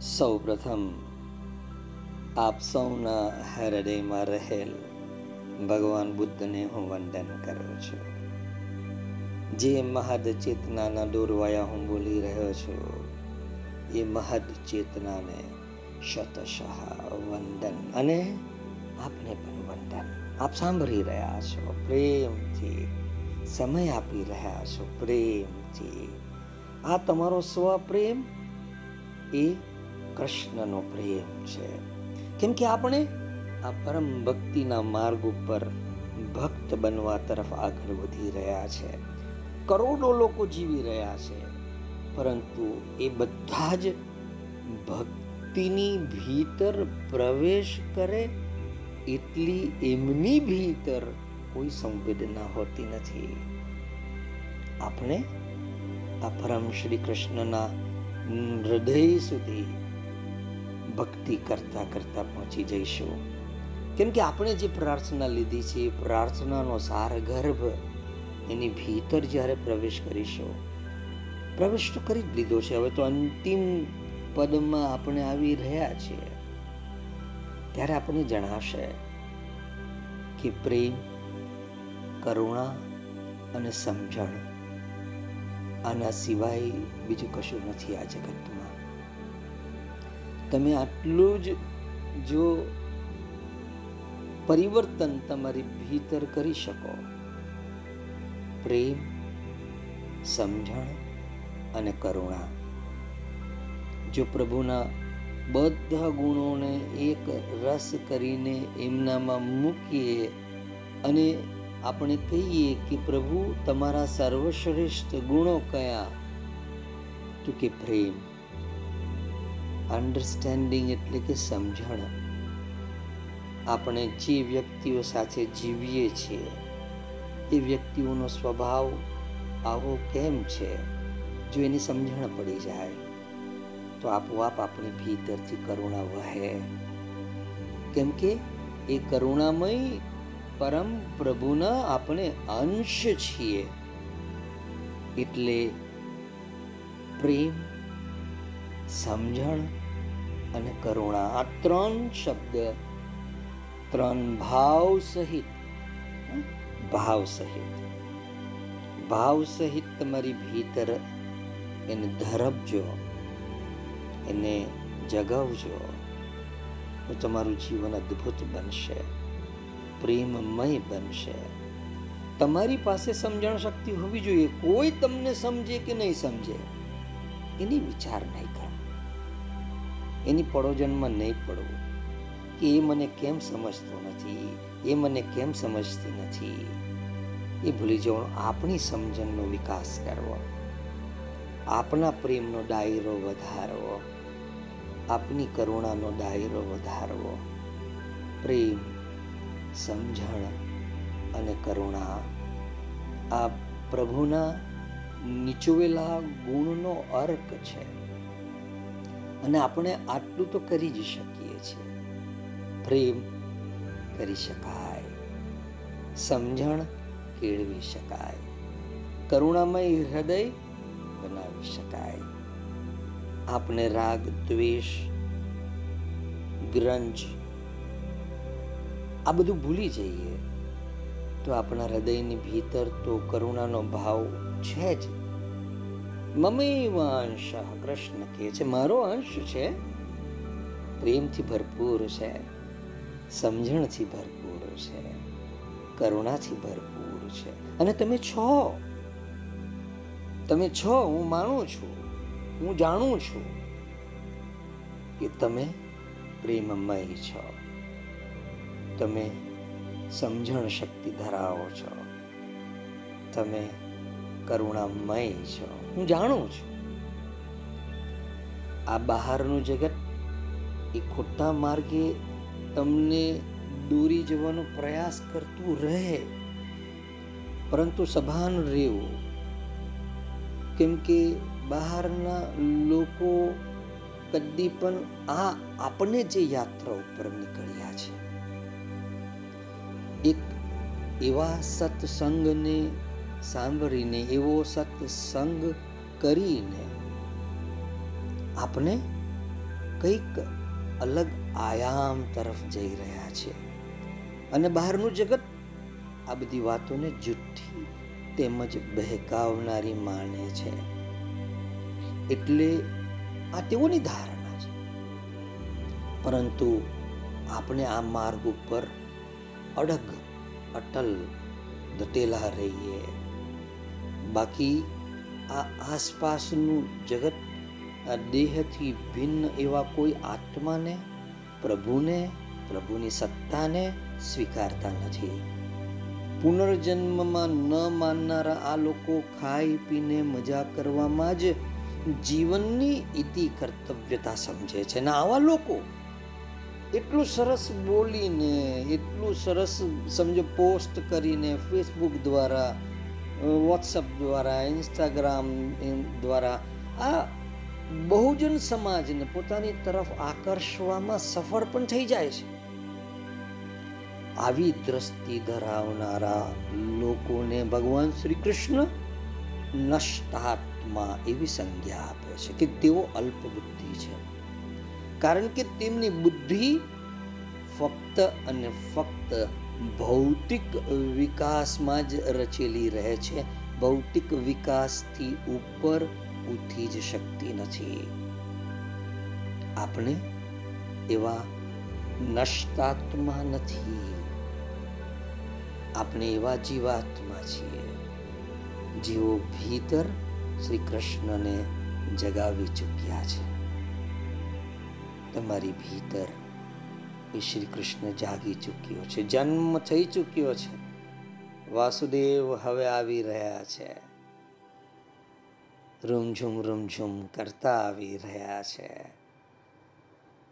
સૌ પ્રથમ આપ સૌના હૃદયમાં રહેલ ભગવાન બુદ્ધને હું વંદન કરું છું. જે મહદ ચેતનાના દોરવાયા હું બોલી રહ્યો છું, એ મહદ ચેતનાને શતશઃ વંદન અને આપને પણ વંદન. આપ સાંભળી રહ્યા છો, પ્રેમથી સમય આપી રહ્યા છો, પ્રેમથી. આ તમારો સ્વપ્રેમ એ કૃષ્ણનો પ્રેમ છે. કેમ કે આપણે આ પરમ ભક્તિના માર્ગ ઉપર ભક્ત બનવા તરફ આગળ વધી રહ્યા છે. કરોડો લોકો જીવી રહ્યા છે. પરંતુ એ બધા જ ભક્તિની ભીતર પ્રવેશ કરે એટલી એમની ભીતર કોઈ સંવેદના હોતી નથી. આપણે આ પરમ શ્રી કૃષ્ણના હૃદય સુધી ભક્તિ કરતા કરતા પહોંચી જઈશું. કેમ કે આપણે જે પ્રાર્થના લીધી છે, એ પ્રાર્થનાનો સાર ગર્ભ એની ભીતર જ્યારે પ્રવેશ કરીશું, પ્રવેશ તો કરી જ લીધો છે. હવે તો અંતિમ પદમાં આપણે આવી રહ્યા છીએ. ત્યારે આપણને જણાશે કે પ્રેમ, કરુણા અને સમજણ આના સિવાય બીજું કશું નથી આ જગતમાં તમે આટલું જ જો પરિવર્તન તમારી ભીતર કરી શકો. પ્રેમ, સમજણ અને કરુણા. જો પ્રભુના બધા ગુણોને એક રસ કરીને એમનામાં મૂકીએ અને આપણે કહીએ કે પ્રભુ, તમારા સર્વશ્રેષ્ઠ ગુણો કયા? તો કે પ્રેમ. અન્ડરસ્ટેન્ડિંગ એટલે કે સમજણ. આપણે જે વ્યક્તિઓ સાથે જીવીએ છીએ, એ વ્યક્તિઓનો સ્વભાવ આવો કેમ છે, જો એની સમજણ પડી જાય, તો આપોઆપ આપણી ભીતરથી કરુણા વહે. કેમ કે એ કરુણામય પરમ પ્રભુના આપણે અંશ છીએ. એટલે પ્રેમ, સમજણ અને કરુણા. આ ત્રણ શબ્દ, ત્રણ ભાવ સહિત ભાવ સહિત. ભાવ સહિત તમારી ભીતર એને ધરબજો એને જગાવજો. તો તમારું જીવન અદ્ભુત બનશે, પ્રેમમય બનશે. તમારી પાસે સમજણ શક્તિ હોવી જોઈએ. કોઈ તમને સમજે કે નહીં સમજે, એની વિચાર નહીં કરો. એની પડોજનમાં નહીં પડવું. કે એ મને કેમ સમજતો નથી, એ મને કેમ સમજતી નથી? એ ભૂલી જવાનું આપણી સમજણનો વિકાસ કરવો. આપના પ્રેમનો ડાયરો વધારવો. આપની કરુણાનો ડાયરો વધારવો. પ્રેમ, સમજણ અને કરુણા. આ પ્રભુના નીચોવેલા ગુણનો અર્ક છે. અને આપણે આટલું તો કરી જ શકીએ છીએ. પ્રેમ કરી શકાય. સમજણ કેળવી શકાય. કરુણામય હૃદય બનાવી શકાય. આપણે રાગ, દ્વેષ, ગ્રંજ, આ બધું ભૂલી જઈએ. તો આપણા હૃદયની ભીતર તો કરુણાનો ભાવ છે જ. મમેવ અંશ કૃષ્ણ કહે છે, મારો અંશ છે, પ્રેમથી ભરપૂર છે, સમજણથી ભરપૂર છે, કરુણાથી ભરપૂર છે. અને તમે છો. તમે છો, હું માનું છું, હું જાણું છું કે તમે પ્રેમમય છો. તમે સમજણ શક્તિ ધરાવો છો. તમે કરુણામય છો. હું જાણું છું. આ બહારનું જગત એ ખોટા માર્ગે તમને દોરી જવાનો પ્રયાસ કરતું રહે. પરંતુ સભાન રહેવું, કેમ કે બહારના લોકો કદી પણ આ આપણે જે યાત્રા ઉપર નીકળ્યા છે. એક એવા સત્સંગને સાંભળીને એવો સત્સંગ કરીને આપણે કંઈક અલગ આયામ તરફ જઈ રહ્યા છે અને બહારનું જગત આ બધી વાતોને જુઠ્ઠી તેમજ બહેકાવનારી માને છે. એટલે આ તેઓની ધારણા છે. પરંતુ આપણે આ માર્ગ ઉપર અડગ, અટલ, દટેલા રહીએ. બાકી આ આસપાસનું જગત, આ દેહથી ભિન્ન એવા કોઈ આત્માને, પ્રભુને, પ્રભુની સત્તાને સ્વીકારતા નથી. પુનર્જન્મમાં ન માનનારા આ લોકો ખાઈ પીને મજા કરવામાં જ જીવનની ઇતિ કર્તવ્યતા સમજે છે. ને આવા લોકો એટલું સરસ બોલીને, એટલું સરસ સમજો, પોસ્ટ કરીને ફેસબુક દ્વારા વોટ્સઅપ દ્વારા ઇન્સ્ટાગ્રામ દ્વારા આ બહુજન સમાજને પોતાની તરફ આકર્ષવામાં સફળ પણ થઈ જાય છે. આવી દ્રષ્ટિ ધરાવનારા લોકોને ભગવાન શ્રી કૃષ્ણ નષ્ટાત્મા એવી સંજ્ઞા આપે છે કે તેઓ અલ્પ બુદ્ધિ છે. કારણ કે તેમની બુદ્ધિ ફક્ત અને ફક્ત ભૌતિક વિકાસમાં જ રચેલી રહે છે. ભૌતિક વિકાસથી ઉપર ઉઠી જ શકતી નથી. આપણે એવા નષ્ટાત્મા નથી. આપણે એવા જીવાત્મા છીએ, જેઓ ભીતર શ્રી કૃષ્ણને જગાવી ચૂક્યા છે. તમારી ભીતર એ શ્રી કૃષ્ણ જાગી ચૂક્યો છે, જન્મ થઈ ચૂક્યો છે. વાસુદેવ હવે આવી રહ્યા છે. રૂમઝુમ રૂમઝુમ કરતા આવી રહ્યા છે.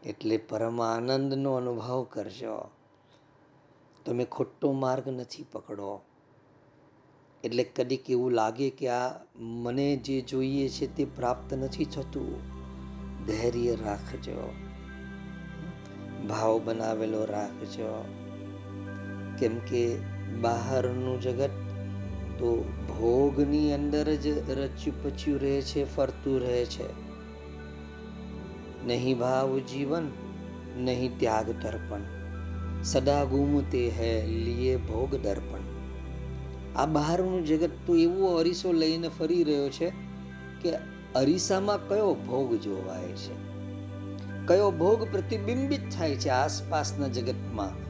એટલે પરમ આનંદનો અનુભવ કરજો. તમે ખોટો માર્ગ નથી પકડો. એટલે કદીક એવું લાગે કે આ મને જે જોઈએ છે તે પ્રાપ્ત નથી થતું. ધૈર્ય રાખજો. ભાવ બનાવેલો રાખજો. કેમ કે બહારનું જગત તો ભોગની અંદર જ રચ્યું પચ્યું રહે છે, ફરતું રહે છે. નહીં ભાવ જીવન, નહીં ત્યાગ તર્પણ સદા ગુમતે હે, લીએ ભોગ દર્પણ. આ બહારનું જગત તો એવો અરીસો લઈને ફરી રહ્યો છે કે અરીસામાં કયો ભોગ જોવાય છે? કયો ભોગ પ્રતિબિંબિત થાય છે આસપાસના જગતમાં?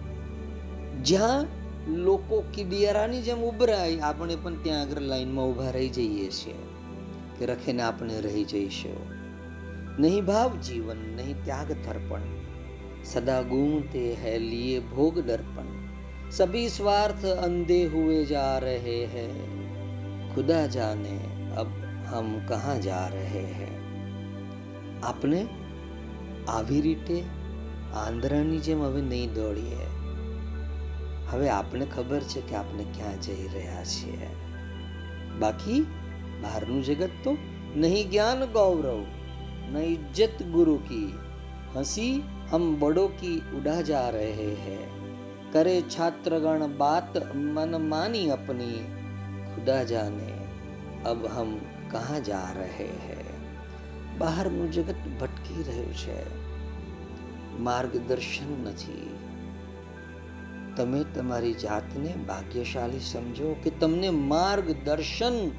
જ્યાં લોકો કિડિયારાની જેમ ઉભરાય, આપણે પણ ત્યાં આગળ લાઈનમાં ઊભા રહી જઈએ છીએ કે રખેને આપણે રહી જઈશું. નહીં ભાવ જીવન, નહીં ત્યાગ તર્પણ. સદા ગુમતે હે, લીએ ભોગ દર્પણ. સભી સ્વાર્થ અંધે હુએ જા રહે હૈ. ખુદા જાને, અબ હમ કહા જા રહે હે. આપણે આવી રીતે આંધ્રાની જેમ હવે નહીં દોડીએ હવે આપણે ખબર છે કે આપણે ક્યાં જઈ રહ્યા છીએ બાકી બહારનું જગત તો નહીં જ્ઞાન ગૌરવ न इज्जत गुरु की हंसी हम बड़ों की उड़ा जा रहे हैं करे छात्रगण बात मन मानी अपनी खुदा जाने अब हम कहाँ જા રહે હે બહારનું જગત ભટકી રહ્યું છે. માર્ગદર્શન નથી. તમે તમારી જાતને ભાગ્યશાળી સમજો કે તમને માર્ગદર્શન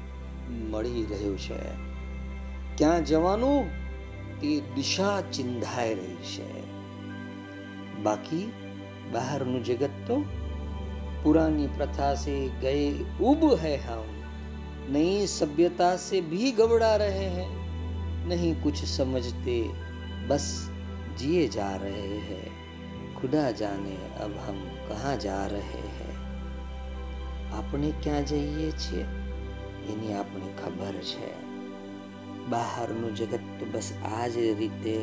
મળી રહ્યું છે. ક્યાં જવાનું? તે દિશા ચિંધાઈ રહી છે. બાકી બહારનું જગત તો પુરાની પ્રથા સે ગયે ઉબ હૈ હમ. નહીં સભ્યતા સે ભી ગબડા રહે હૈ. नहीं कुछ समझते बस जिए जा रहे हैं खुदा जाने अब हम कहाँ जा रहे हैं આપણે ક્યાં જઈએ છીએ એની આપણે ખબર છે બહારનું જગત તો બસ આ જ રીતે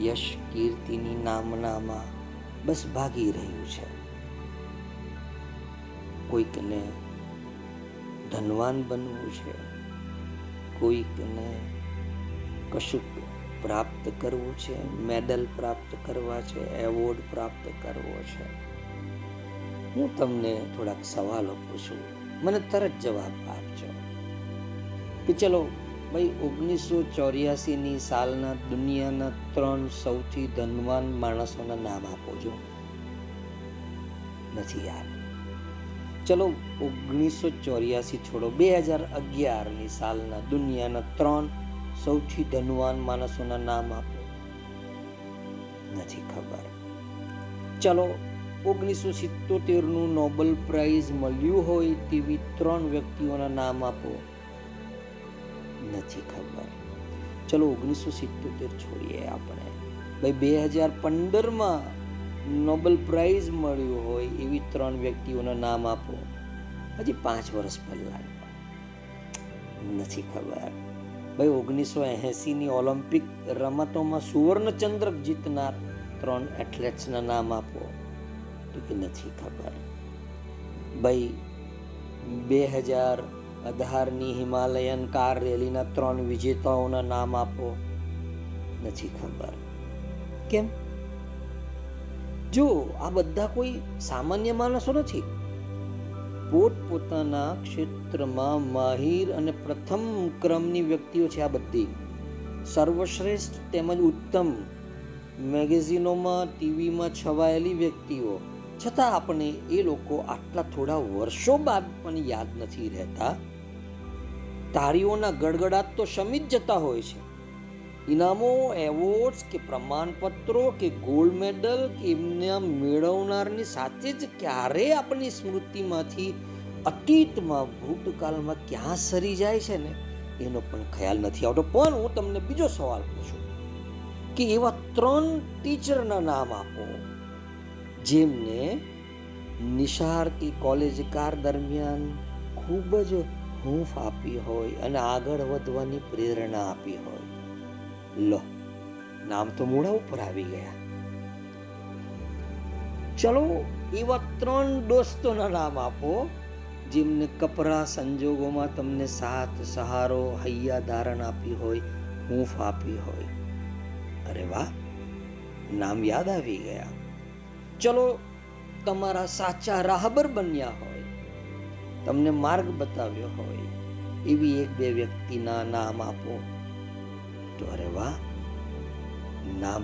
યશ કીર્તિની નામનામાં બસ ભાગી રહ્યું છે કોઈકને ધનવાન બનવું છે કોઈકને કશુંક પ્રાપ્ત કરવું છે, મેડલ પ્રાપ્ત કરવા છે, એવોર્ડ પ્રાપ્ત કરવો છે. હું તમને થોડાક સવાલો પૂછું. મને તરત જવાબ આપજો. કે ચલો, ભાઈ, ઓગણીસો ચોર્યાસીની સાલના દુનિયાના ત્રણ સૌથી ધનવાન માણસોના નામ આપો છો. નથી યાદ. ચલો, ઓગણીસો ચોર્યાસી છોડો. બે હજાર અગિયારની સાલના દુનિયાના ત્રણ સૌથી ધનવાન માણસોના નામ આપો નથી ખબર. ચલો, ઓગણીસો સિત્તોતેરનું નોબલ પ્રાઇઝ મળ્યું હોય તેવી ત્રણ વ્યક્તિઓના નામ આપો. નથી ખબર. ચલો, ઓગણીસો સિત્તોતેર છોડીએ આપણે. ભાઈ, બે હજાર પંદરમાં નોબલ પ્રાઇઝ મળ્યું હોય એવી ત્રણ વ્યક્તિઓના નામ આપો. હજી પાંચ વર્ષ પહેલા. નથી ખબર. ભાઈ, ઓગણીસો એંસીની ઓલિમ્પિક રમતોમાં સુવર્ણચંદ્રક જીતનાર ત્રણ એથ્લેટ્સના નામ આપો. તો કે નથી ખબર. ભાઈ, બે હજાર અઢારની હિમાલયન કાર રેલીના ત્રણ વિજેતાઓના નામ આપો. નથી ખબર. કેમ? જો, આ બધા કોઈ સામાન્ય માણસો નથી. પોતપોતાના ક્ષેત્રમાં માહિર અને પ્રથમ ક્રમની વ્યક્તિઓ છે આ બધી. સર્વશ્રેષ્ઠ તેમજ ઉત્તમ મેગેઝિનોમાં, ટીવીમાં છવાયેલી વ્યક્તિઓ. છતાં આપણે એ લોકો આટલા થોડા વર્ષો બાદ પણ યાદ નથી રહેતા. તારીઓના ગડગડાટ તો શમી જ જતા હોય છે. ઇનામો એવોર્ડ્સ કે પ્રમાણપત્રો કે ગોલ્ડ મેડલ કે એમના મેળવનારની સાથે જ ક્યારે આપણી સ્મૃતિમાંથી અતીતમાં ભૂતકાળમાં ક્યાં સરી જાય છે ને? એનો પણ ખ્યાલ નથી આવતો. પણ હું તમને બીજો સવાલ પૂછું કે એવા ત્રણ ટીચરના નામ આપો જેમને નિશાળથી કોલેજ કાર દરમિયાન ખૂબ જ હૂંફ આપી હોય અને આગળ વધવાની પ્રેરણા આપી હોય. લો, નામ તો મોડા ઉપર આવી ગયા. ચલો, એવા ત્રણ દોસ્તોના નામ આપો, જેમને કપરા સંજોગોમાં તમને સાથ, સહારો, હૈયા ધારણ આપી હોય, હૂંફ આપી હોય. અરે વાહ, નામ યાદ આવી ગયા. ચલો, તમારા સાચા રાહબર બન્યા હોય, તમને માર્ગ બતાવ્યો હોય, એવી એક બે વ્યક્તિના નામ આપો. તો અરે વાહ નામ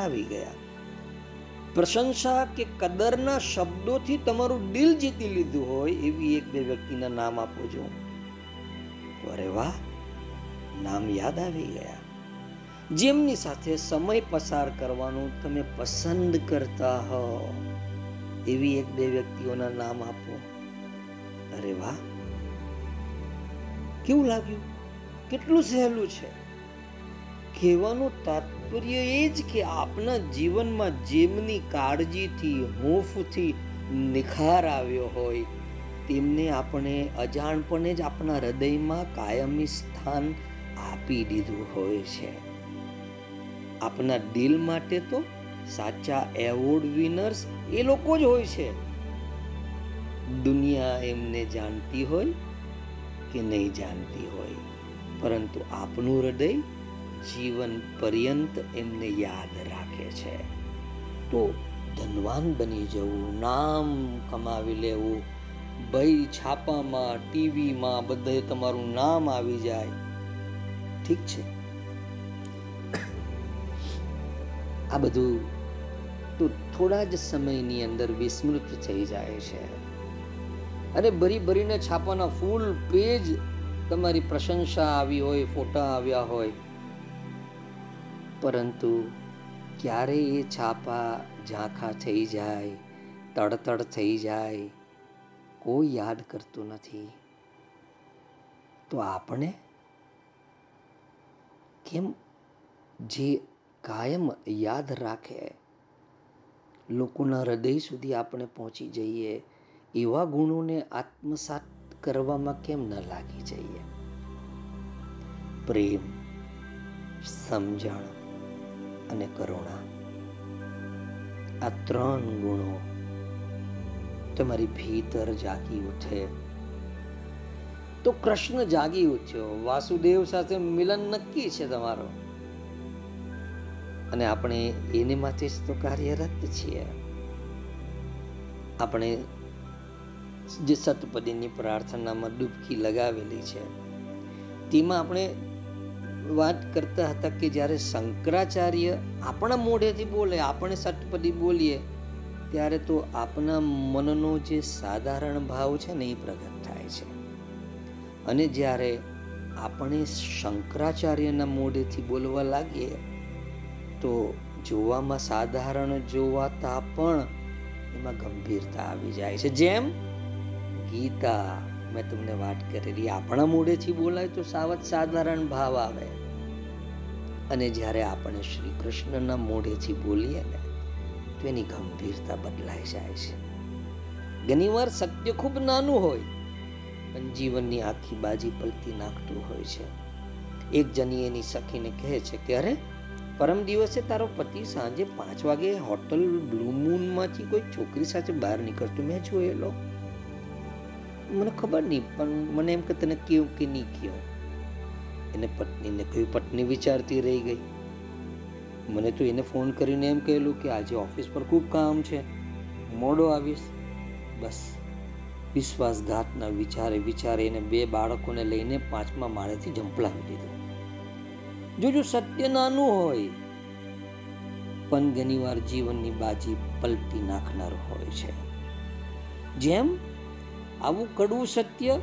આવી ગયા. પ્રશંસા કે કદરના શબ્દોથી તમારું દિલ જીતી લીધું હોય એવી એક બે વ્યક્તિના નામ આપો છો. તો અરે વાહ નામ યાદ આવી ગયા. જેમની સાથે સમય પસાર કરવાનું તમે પસંદ કરતા હો, એવી એક બે વ્યક્તિઓના નામ આપો. અરે વાહ! કેવું લાગ્યું? કેટલું સહેલું છે? કહેવાનું તાત્પર્ય એ જ કે આપના જીવનમાં જેમની કાળજીથી હૂંફથી નિખાર આવ્યો હોય, તેમને આપણે અજાણપણે જ આપણા હૃદયમાં કાયમી સ્થાન આપી દીધું હોય છે. આપના દિલ માટે તો સાચા એવોર્ડ વિનર્સ એ લોકો જ હોય છે. દુનિયા એમને જાણતી હોય કે નહીં જાણતી હોય, પરંતુ આપનું હૃદય જીવન પર્યંત એમને યાદ રાખે છે. તો ધનવાન બની જવું, નામ કમાવી લેવું, ભાઈ છાપામાં, ટીવીમાં બધે તમારું નામ આવી જાય. ઠીક છે. આ બધું તો થોડા જ સમયની અંદર વિસ્મૃત થઈ જાય છે. અને ભરી ભરીને છાપાના ફૂલ પેજ તમારી પ્રશંસા આવી હોય, ફોટા આવ્યા હોય પરંતુ ક્યારે એ છાપા ઝાંખા થઈ જાય, તડતડ થઈ જાય, કોઈ યાદ કરતું નથી. તો આપણે કેમ જે કાયમ યાદ રાખે, લોકોના હૃદય સુધી આપણે પહોંચી જઈએ, એવા ગુણોને આત્મસાત કરવામાં કેમ ન લાગી જઈએ? પ્રેમ, સમજણ અને કરુણા. આ ત્રણ ગુણો તમારી ભીતર જાગી ઉઠે. તો કૃષ્ણ જાગી ઉઠ્યો. વાસુદેવ સાથે મિલન નક્કી છે તમારો. અને આપણે એને માટે જ તો કાર્યરત છીએ. આપણે જે સતપદીની પ્રાર્થનામાં ડૂબકી લગાવેલી છે, તેમાં આપણે વાત કરતા હતા કે જ્યારે શંકરાચાર્ય આપણા મોઢેથી બોલે, આપણે સટપદી બોલીએ, ત્યારે તો આપણા મનનો જે સાધારણ ભાવ છે ને એ પ્રગટ થાય છે. અને જ્યારે આપણે શંકરાચાર્યના મોઢેથી બોલવા લાગીએ, તો જોવામાં સાધારણ જોવાતા પણ એમાં ગંભીરતા આવી જાય છે. જેમ ગીતા મેં તમને વાત કરેલી. આપણા મોઢેથી બોલાય તો સાવત સાધારણ ભાવ આવે. અને જ્યારે આપણે શ્રી કૃષ્ણના મોઢેથી બોલીએ ને, તો એની ગંભીરતા બદલાઈ જાય છે. ઘણીવાર સત્ય ખૂબ નાનું હોય, પણ જીવનની આખી બાજી પલટી નાખતું હોય છે. એક જની એની સખીને કહે છે કે, અરે, પરમ દિવસે તારો પતિ સાંજે પાંચ વાગે હોટલ બ્લુ મૂનમાંથી કોઈ છોકરી સાથે બહાર નીકળતું મેં જોયેલો. મને ખબર નહીં, પણ મને એમ કે તને કેવું કે નહીં કહ્યું એને પત્નીને કહ્યું પત્ની વિચારતી રહી ગઈ. મને તો એને ફોન કરીને એમ કહેલું કે આજે ઓફિસ પર ખૂબ કામ છે. મોડો આવીશ. બસ, વિશ્વાસઘાતના વિચારે વિચારે એને બે બાળકોને લઈને પાંચમા માળેથી ઝંપલાવી દીધું. જોજો, સત્ય નાનું હોય પણ ઘણીવાર જીવનની બાજી પલટી નાખનાર હોય છે. જેમ આવું કડવું સત્ય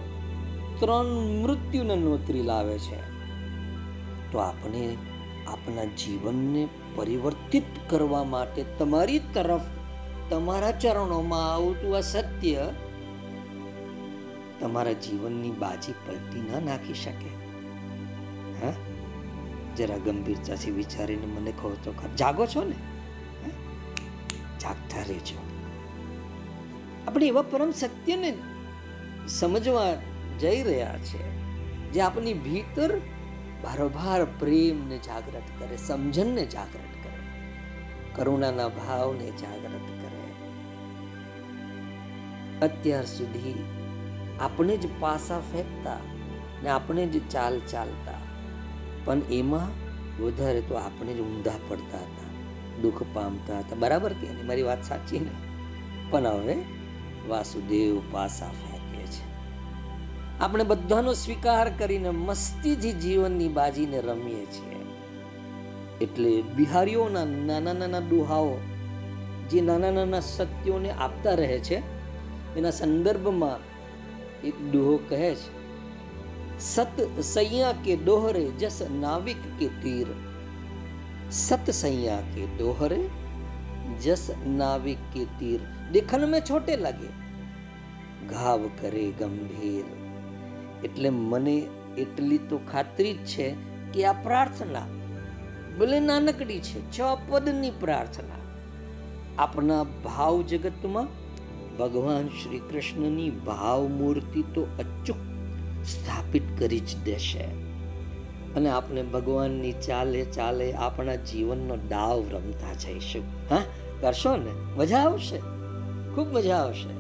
ત્રણ મૃત્યુને નોતરી લાવે છે. તો આપણે આપણા જીવનને પરિવર્તિત કરવા માટે તમારી તરફ, તમારા ચરણોમાં આવતું આ સત્ય તમારા જીવનની બાજી પલટી ના નાખી શકે. હા? જરા ગંભીરતાથી વિચારીને મને કહો તો જાગો છો ને? જાગતા રહેજો. આપણે એવા પરમ સત્યને સમજવા જઈ રહ્યા છે જે આપની ભીતર બારોબાર પ્રેમને જાગૃત કરે, સમજણને જાગૃત કરે, કરુણાના ભાવને જાગૃત કરે. અત્યાર સુધી આપણે જ પાસા ફેંકતા ને આપણે જ ચાલ ચાલતા, પણ એમાં વધારે તો આપણે જ ઊંધા પડતા હતા, દુઃખ પામતા હતા. બરાબર કે મારી વાત સાચી ને? પણ હવે વાસુદેવ પાસા ફેંકે છે આપણે બધાનો સ્વીકાર કરીને મસ્તીથી જીવનની બાજીને રમીએ છીએ. એટલે બિહારીઓના નાના નાના દુહાઓ જે નાના નાના સત્યોને આપતા રહે છે, એના સંદર્ભમાં એક દુહો કહે છે, સત સૈયા કે દોહરે જસ નાવિક કે તીર? સત સૈયા કે દોહરે જસ નાવિક કે તીર? દેખન મેં છોટે લાગે, ઘાવ કરે ગંભીર. એટલે મને એટલી તો ખાતરી જ છે કે આ પ્રાર્થના ભલે નાનકડી છે, છ પદની પ્રાર્થના. આપણા ભાવ જગતમાં ભગવાન શ્રી કૃષ્ણની ભાવ મૂર્તિ તો અચૂક સ્થાપિત કરી જ દેશે. અને આપણે ભગવાનની ચાલે ચાલે આપણા જીવનનો દાવ રમતા જઈશું. હા, કરશો ને? મજા આવશે? ખૂબ મજા આવશે.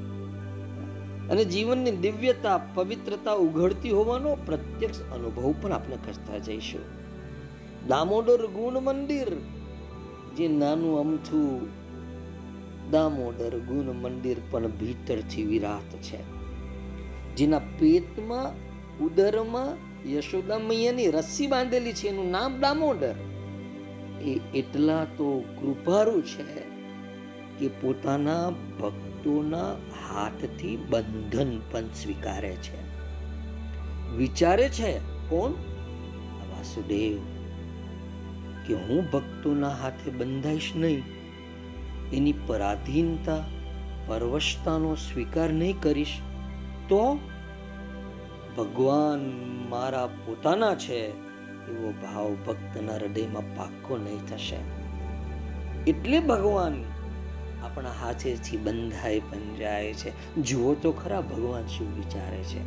અને જીવનની દિવ્યતા, પવિત્રતા ઉઘડતી હોવાનો પ્રત્યક્ષ અનુભવ પણ આપણે કરતા જઈશું. દામોદર ગુણ મંદિર, જે નાનું અમથું દામોદર ગુણ મંદિર પણ ભીતરથી વિરાટ છે. જેના પેટમાં, ઉદરમાં યશોદા મૈયાની રસ્સી બાંધેલી છે, એનું નામ દામોદર. એ એટલા તો કૃપારૂ છે કે પોતાના ભક્તોના હાથથી બંધન પણ સ્વીકારે છે. વિચારે છે, કોણ? વાસુદેવ. કે હું ભક્તોના હાથે બંધાઈશ નહીં. એની પરાધીનતા, પરવશતાનો સ્વીકાર નહીં કરીશ. તો? ભગવાન મારા પોતાના છે, એવો ભાવ ભક્તના હૃદયમાં પાક્કો નહીં થશે. એટલે ભગવાન આપણા હાથેથી બંધાઈ પણ જાય છે. જુઓ તો ખરા ભગવાન શું વિચારે છે.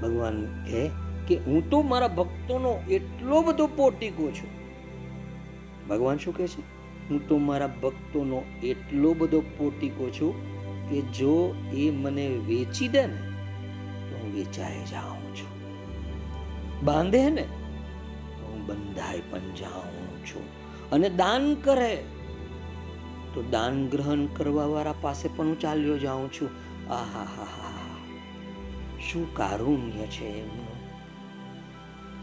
ભગવાન કહે કે હું તો મારા ભક્તોનો એટલો બધો પોટીકો છું. ભગવાન શું કહે છે? હું તો મારા ભક્તોનો એટલો બધો પોટીકો છું કે જો એ મને વેચી દે ને, તો હું વેચાઈ જાઉં છું. બાંધે ને, તો હું બંધાઈ પણ જાઉં છું. અને દાન કરે તો દાન ગ્રહણ કરવાવાળા પાસે પણ હું ચાલ્યો જાઉં છું. શું કારુણ્ય છે એમનું?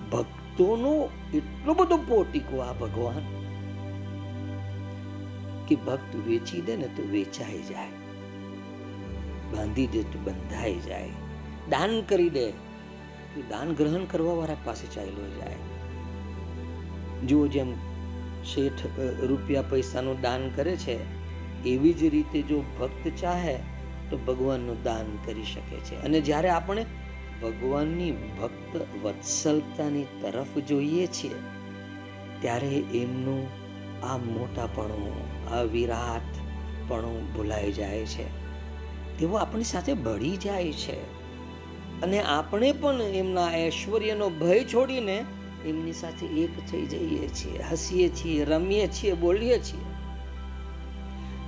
ભક્તોનો એટલો બધો પોટીકો આ ભગવાન. કે ભક્ત વેચી દે ને તો વેચાઈ જાય. બાંધી દે તો બંધાઈ જાય. દાન કરી દે દાન ગ્રહણ કરવા વાળા પાસે ચાલ્યો જાય. જુઓ જેમ શેઠ રૂપિયા પૈસાનું દાન કરે છે, એવી જ રીતે જો ભક્ત ચાહે, તો ભગવાનનું દાન કરી શકે છે. અને જ્યારે આપણે ભગવાનની ભક્ત વત્સલતાની તરફ જોઈએ છીએ, ત્યારે એમનું આ મોટાપણું, આ વિરાટપણું ભૂલાઈ જાય છે. તેઓ આપણી સાથે ભળી જાય છે. અને આપણે પણ એમના ઐશ્વર્યનો ભય છોડીને એમની સાથે એક થઈ જઈએ છીએ, હસીએ છીએ, રમીએ છીએ, બોલીએ છીએ.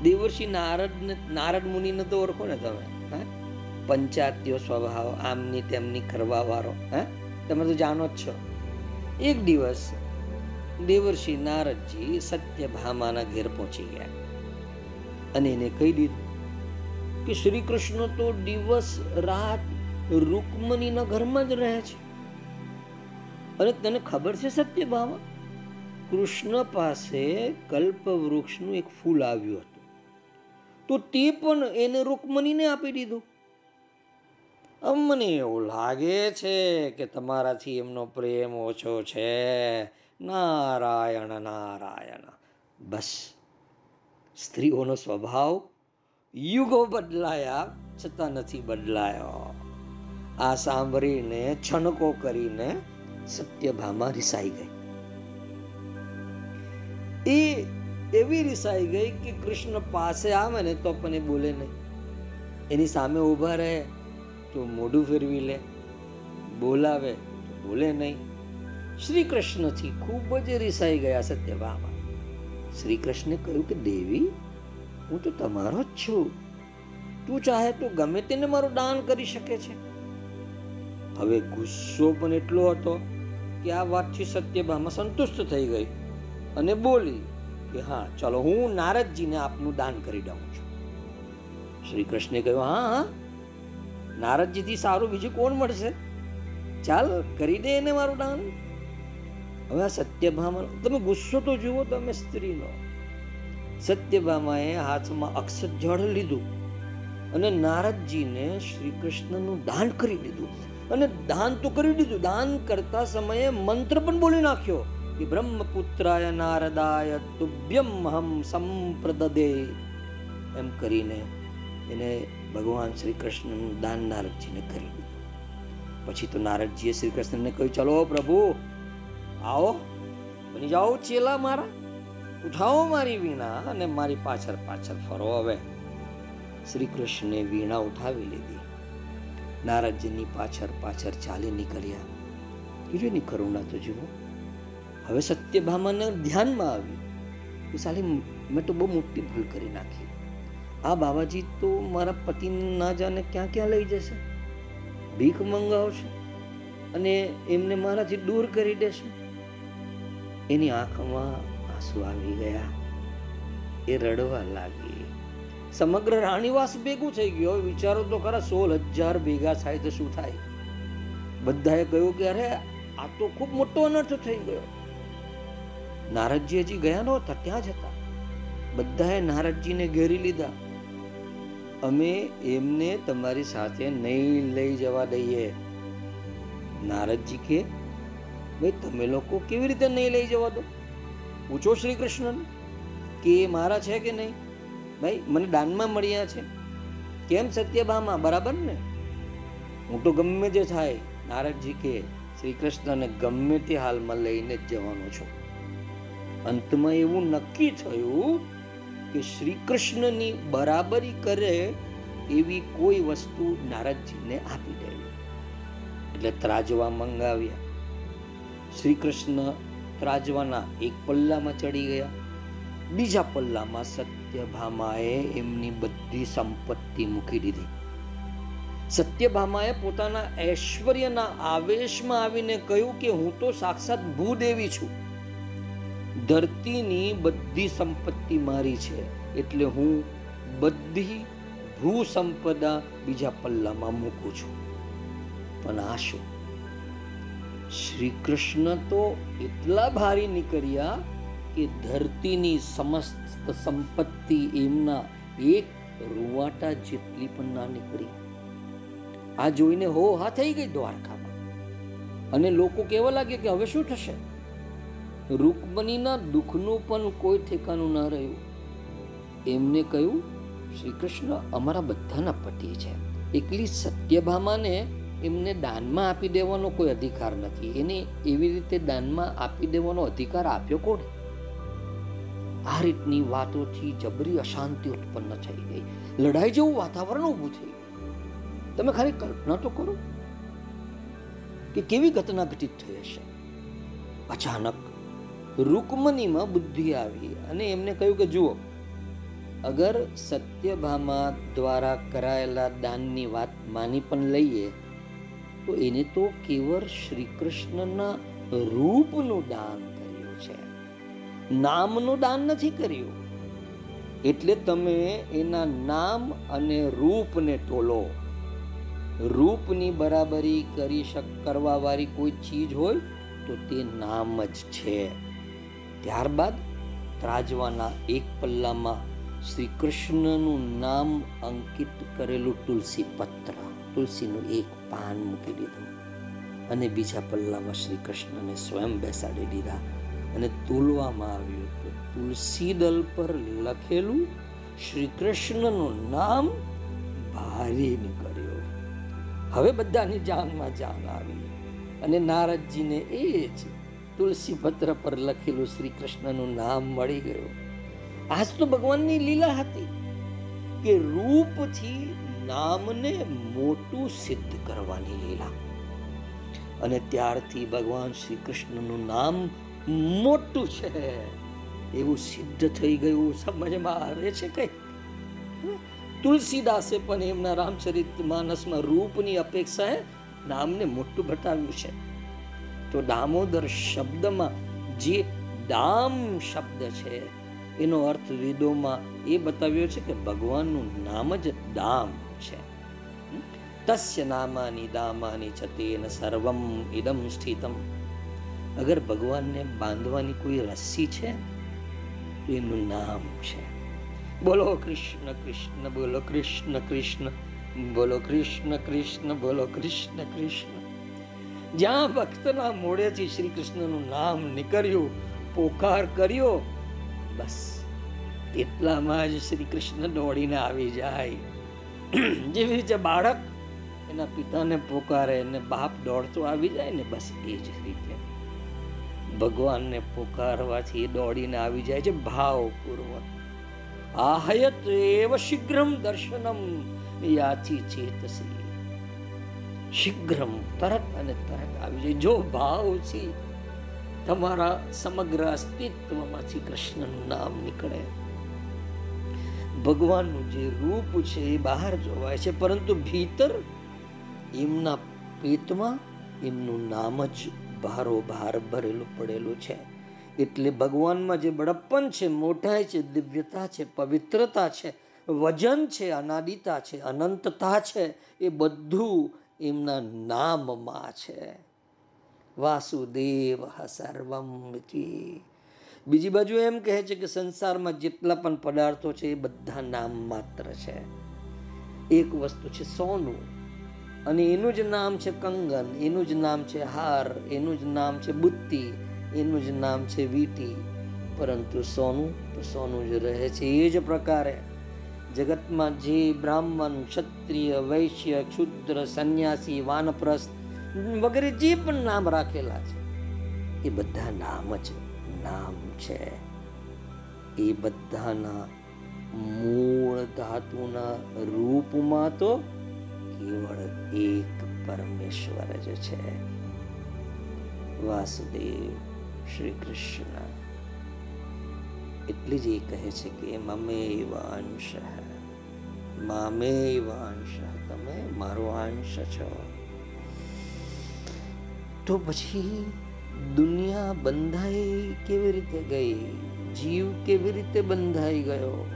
દેવર્ષિ નારદ નારદ મુનિને તો ઓળખો ને તમે પંચાત્યો સ્વભાવ, આમની તેમની કરવા વાળો હે? તમે તો જાણો જ છો. એક દિવસ દેવર્ષિ નારદજી સત્યભામાના ઘેર પહોંચી ગયા અને એને કહી દીધું કે શ્રી કૃષ્ણ તો દિવસ રાત રૂકમણીના ઘરમાં જ રહે છે. અને તને ખબર છે સત્યભામા કૃષ્ણ પાસે કલ્પ વૃક્ષનું એક ફૂલ આવ્યું હતું. તો તે પણ એને રૂકમણીને આપી દીધું. અમને એવું લાગે છે કે તમારાથી એમનો પ્રેમ ઓછો છે. નારાયણ નારાયણ. બસ. સ્ત્રીઓનો સ્વભાવ યુગો બદલાયા, છતાં નથી બદલાયો. આ સાંભળીને, છણકો કરીને સત્યભામા રિસાઈ ગઈ. એ એવી રિસાઈ ગઈ કે કૃષ્ણ પાસે આવે ને તો પણ એ બોલે નહીં. એની સામે ઊભા રહે તો મોઢું ફેરવી લે, બોલાવે તો બોલે નહીં. શ્રી કૃષ્ણથી ખૂબ જ રિસાઈ ગયા સત્યભામાં શ્રી કૃષ્ણે કહ્યું કે, દેવી, હું તો તમારો જ છું. તું ચાહે તો ગમે તેને મારું દાન કરી શકે છે. હવે ગુસ્સો પણ એટલો હતો કે આ વાતથી સત્યભામા સંતુષ્ટ થઈ ગઈ અને બોલી કે હા, ચલો હું નારદજીને આપનું દાન કરી દઉં છું. શ્રી કૃષ્ણે કહ્યું, હા હા, નારદજીથી સારું બીજું કોણ મળશે? ચાલ, કરી દે એને મારું દાન. હવે આ સત્યભામા તમે ગુસ્સો તો જુઓ તમે સ્ત્રીનો. સત્યભામાએ હાથમાં અક્ષત જળ લીધું અને નારદજીને શ્રી કૃષ્ણનું દાન કરી દીધું. અને દાન તો કરી દીધું. દાન કરતા સમયે મંત્ર પણ બોલી નાખ્યો. કે બ્રહ્મપુત્રાય નારદાય તુભ્યમ હમ સંપ્રદદે. એમ કરીને એને ભગવાન શ્રી કૃષ્ણનું દાન નારદજીને કરી દીધું. પછી તો નારદજીએ શ્રી કૃષ્ણને કહ્યું, ચલો પ્રભુ, આવો. બની જાઓ ચેલા મારા. ઉઠાવો મારી વીણા અને મારી પાછળ પાછળ ફરો હવે. શ્રી કૃષ્ણે વીણા ઉઠાવી લીધી. નારદજીની પાછળ પાછળ ચાલી નીકળ્યા. કીધું કરુણા તો જુઓ. હવે સત્યભામાને ધ્યાનમાં આવ્યું. કે મેં તો બહુ મોટી ભૂલ કરી નાખી. આ બાબાજી તો મારા પતિ ના જાને ક્યાં ક્યાં લઈ જશે? ભીખ મંગાવશે અને એમને મારાથી દૂર કરી દેશે. એની આંખમાં આંસુ આવી ગયા. એ રડવા લાગી. સમગ્ર રાણીવાસ ભેગું થઈ ગયું. હવે વિચારો તો ખરા, સોળ હજાર ભેગા થાય તો શું થાય? બધાએ કહ્યું કે, અરે, આ તો ખૂબ મોટો અનર્થ થઈ ગયો. નારદજી હજી ગયા નહોતા, ત્યાં જ હતા. બધાએ નારદજીને ઘેરી લીધા. અમે એમને તમારી સાથે નહીં લઈ જવા દઈએ. નારદજી કે, ભાઈ, તમે લોકો કેવી રીતે નહીં લઈ જવા દો? પૂછો શ્રી કૃષ્ણ કે એ મારા છે કે નહીં? ભાઈ, મને દાનમાં મળ્યા છે. કેમ સત્યભામા? બરાબર ને? હું તો ગમે જે થાય, નારદજી કે શ્રી કૃષ્ણને ગમે તે હાલમાં લઈને જ જવાનો છું. અંતમાં એવું નક્કી થયું કે શ્રી કૃષ્ણની બરાબરી કરે એવી કોઈ વસ્તુ નારદજીને આપી દેવી. એટલે ત્રાજવા મંગાવ્યા. શ્રી કૃષ્ણ ત્રાજવાના એક પલ્લામાં ચડી ગયા. બીજા પલ્લામાં સત્યભામાએ એમની બધી સંપત્તિ મૂકી દીધી. સત્યભામાએ પોતાના ઐશ્વર્યના આવેશમાં આવીને કહ્યું કે હું તો સાક્ષાત ભૂદેવી છું. ધરતીની બધી સંપત્તિ મારી છે એટલે હું બધી ભૂ સંપદા બીજા પલ્લામાં મૂકું છું. પણ આ શું? શ્રી કૃષ્ણ તો એટલા ભારી નીકળ્યા કે ધરતીની સમસ્ત સંપત્તિ એમના એક રૂવાટા જેટલી પણ ના નીકળી. આ જોઈને હો, હા થઈ ગઈ દ્વારકામાં. અને લોકો કેવા લાગ્યા કે હવે શું થશે? રૂકમણીના દુઃખનું પણ કોઈ ઠેકાનું ન રહ્યું. એમને કહ્યું શ્રી કૃષ્ણ અમારા બધાના પતિ છે. એકલી સત્યભામાને એમને દાનમાં આપી દેવાનો કોઈ અધિકાર નથી. એને એવી રીતે દાનમાં આપી દેવાનો અધિકાર આપ્યો કોણ? આ રીતની વાતોથી જબરી અશાંતિ ઉત્પન્ન થઈ ગઈ. લડાઈ જેવું વાતાવરણ ઊભું થઈ ગયું. તમે ખાલી કલ્પના તો કરો કે કેવી ઘટના ઘટિત થઈ હશે. અચાનક રૂકમનીમાં બુદ્ધિ આવી અને એમને કહ્યું કે જુઓ, અગર સત્યભામા દ્વારા કરાયેલા દાનની વાત માની પણ લઈએ, તો એને તો કેવળ શ્રી કૃષ્ણના રૂપનું દાન નામનું દાન નથી કર્યું. એટલે તમે એના નામ અને રૂપને તોલો રૂપની બરાબરી કરી શક, કરવાવાળી કોઈ ચીજ હોય તો તે નામ જ છે. ત્યારબાદ ત્રાજવાના એક પલ્લામાં શ્રી કૃષ્ણનું નામ અંકિત કરેલું તુલસી પત્ર. તુલસીનું એક પાન મૂકી દીધું. અને બીજા પલ્લામાં શ્રી કૃષ્ણને સ્વયં બેસાડી દીધા. અને તોલવામાં આવ્યું હતું. તુલસી દલ પર લખેલું શ્રી કૃષ્ણનું નામ ભારે નીકળ્યો હવે બધાની જાનમાં જાન આવી. અને નારદજીને એ જ તુલસી પત્ર પર લખેલું શ્રી કૃષ્ણનું નામ મળી ગયું. આજ તો ભગવાનની લીલા હતી કે રૂપથી નામને મોટું સિદ્ધ કરવાની લીલા. અને ત્યારથી ભગવાન શ્રી કૃષ્ણનું નામ મોટું છે. એવું સિદ્ધ થઈ ગયું, સમજમાં આવે છે કઈ? તુલસીદાસે પણ એમના રામચરિત માનસમાં રૂપની અપેક્ષાએ નામને મોટું બતાવ્યું છે. તો દામોદર શબ્દમાં જે દામ શબ્દ છે, એનો અર્થ વેદોમાં એ બતાવ્યો છે કે ભગવાનનું નામ જ દામ છે. તસ્ય નામાની દામાની છતેન સર્વમ ઇદમ સ્થિતમ. અગર ભગવાનને બાંધવાની કોઈ રસ્સી છે, તો એનું નામ છે. બોલો કૃષ્ણ કૃષ્ણ, બોલો કૃષ્ણ કૃષ્ણ, બોલો કૃષ્ણ કૃષ્ણ, બોલો કૃષ્ણ કૃષ્ણ. જ્યાં ભક્તના મોડેથી શ્રી કૃષ્ણનું નામ નીકળ્યું, પોકાર કર્યો, બસ. એટલામાં જ શ્રી કૃષ્ણ દોડીને આવી જાય. જેવી રીતે બાળક એના પિતાને પોકારે અને બાપ દોડતો આવી જાય ને, બસ એ જ રીતે. ભગવાનને પોકારવાથી દોડીને આવી જાય છે ભાવપૂર્વક. આહયત એવ શીઘ્રમ દર્શનમ યાથી ચેતસી. શીઘ્રમ તરત અને તરત આવી જાય. જો ભાવથી તમારા સમગ્ર અસ્તિત્વમાંથી કૃષ્ણનું નામ નીકળે. ભગવાનનું જે રૂપ છે એ બહાર જોવાય છે, પરંતુ ભીતર એમના પેટમાં એમનું નામ જ ભારો ભાર ભરેલું પડેલું છે. એટલે ભગવાનમાં જે બળપ્પન છે મોટાઈ છે દિવ્યતા છે, પવિત્રતા છે, વજન છે, અનાદિતા છે, અનંતતા છે, એ બધું એમના નામમાં છે. વાસુદેવ સર્વમ બીજી બાજુ એમ કહે છે કે સંસારમાં જેટલા પણ પદાર્થો છે, એ બધા નામ માત્ર છે. એક વસ્તુ છે, સોનું. અને એનું જ નામ છે કંગન, એનું જ નામ છે હાર, એનું જ નામ છે બુત્તિ, એનું જ નામ છે વીટી. પરંતુ સોનું તો સોનું જ રહે છે, એ જ પ્રકારે. જગતમાં જે બ્રાહ્મણ, ક્ષત્રિય, વૈશ્ય, ક્ષુદ્ર, સંન્યાસી, વાનપ્રસ્થ વગેરે જે પણ નામ રાખેલા છે, એ બધા નામ જ નામ છે. એ બધાના મૂળ ધાતુના રૂપમાં તો કેવળ એક પરમેશ્વર જ છે. વાસુદેવ શ્રી કૃષ્ણ એટલે જ એ કહે છે કે મમે અંશ મામે અંશ તમે મારો અંશ છો. તો પછી દુનિયા બંધાઈ કેવી રીતે ગઈ? જીવ કેવી રીતે બંધાઈ ગયો?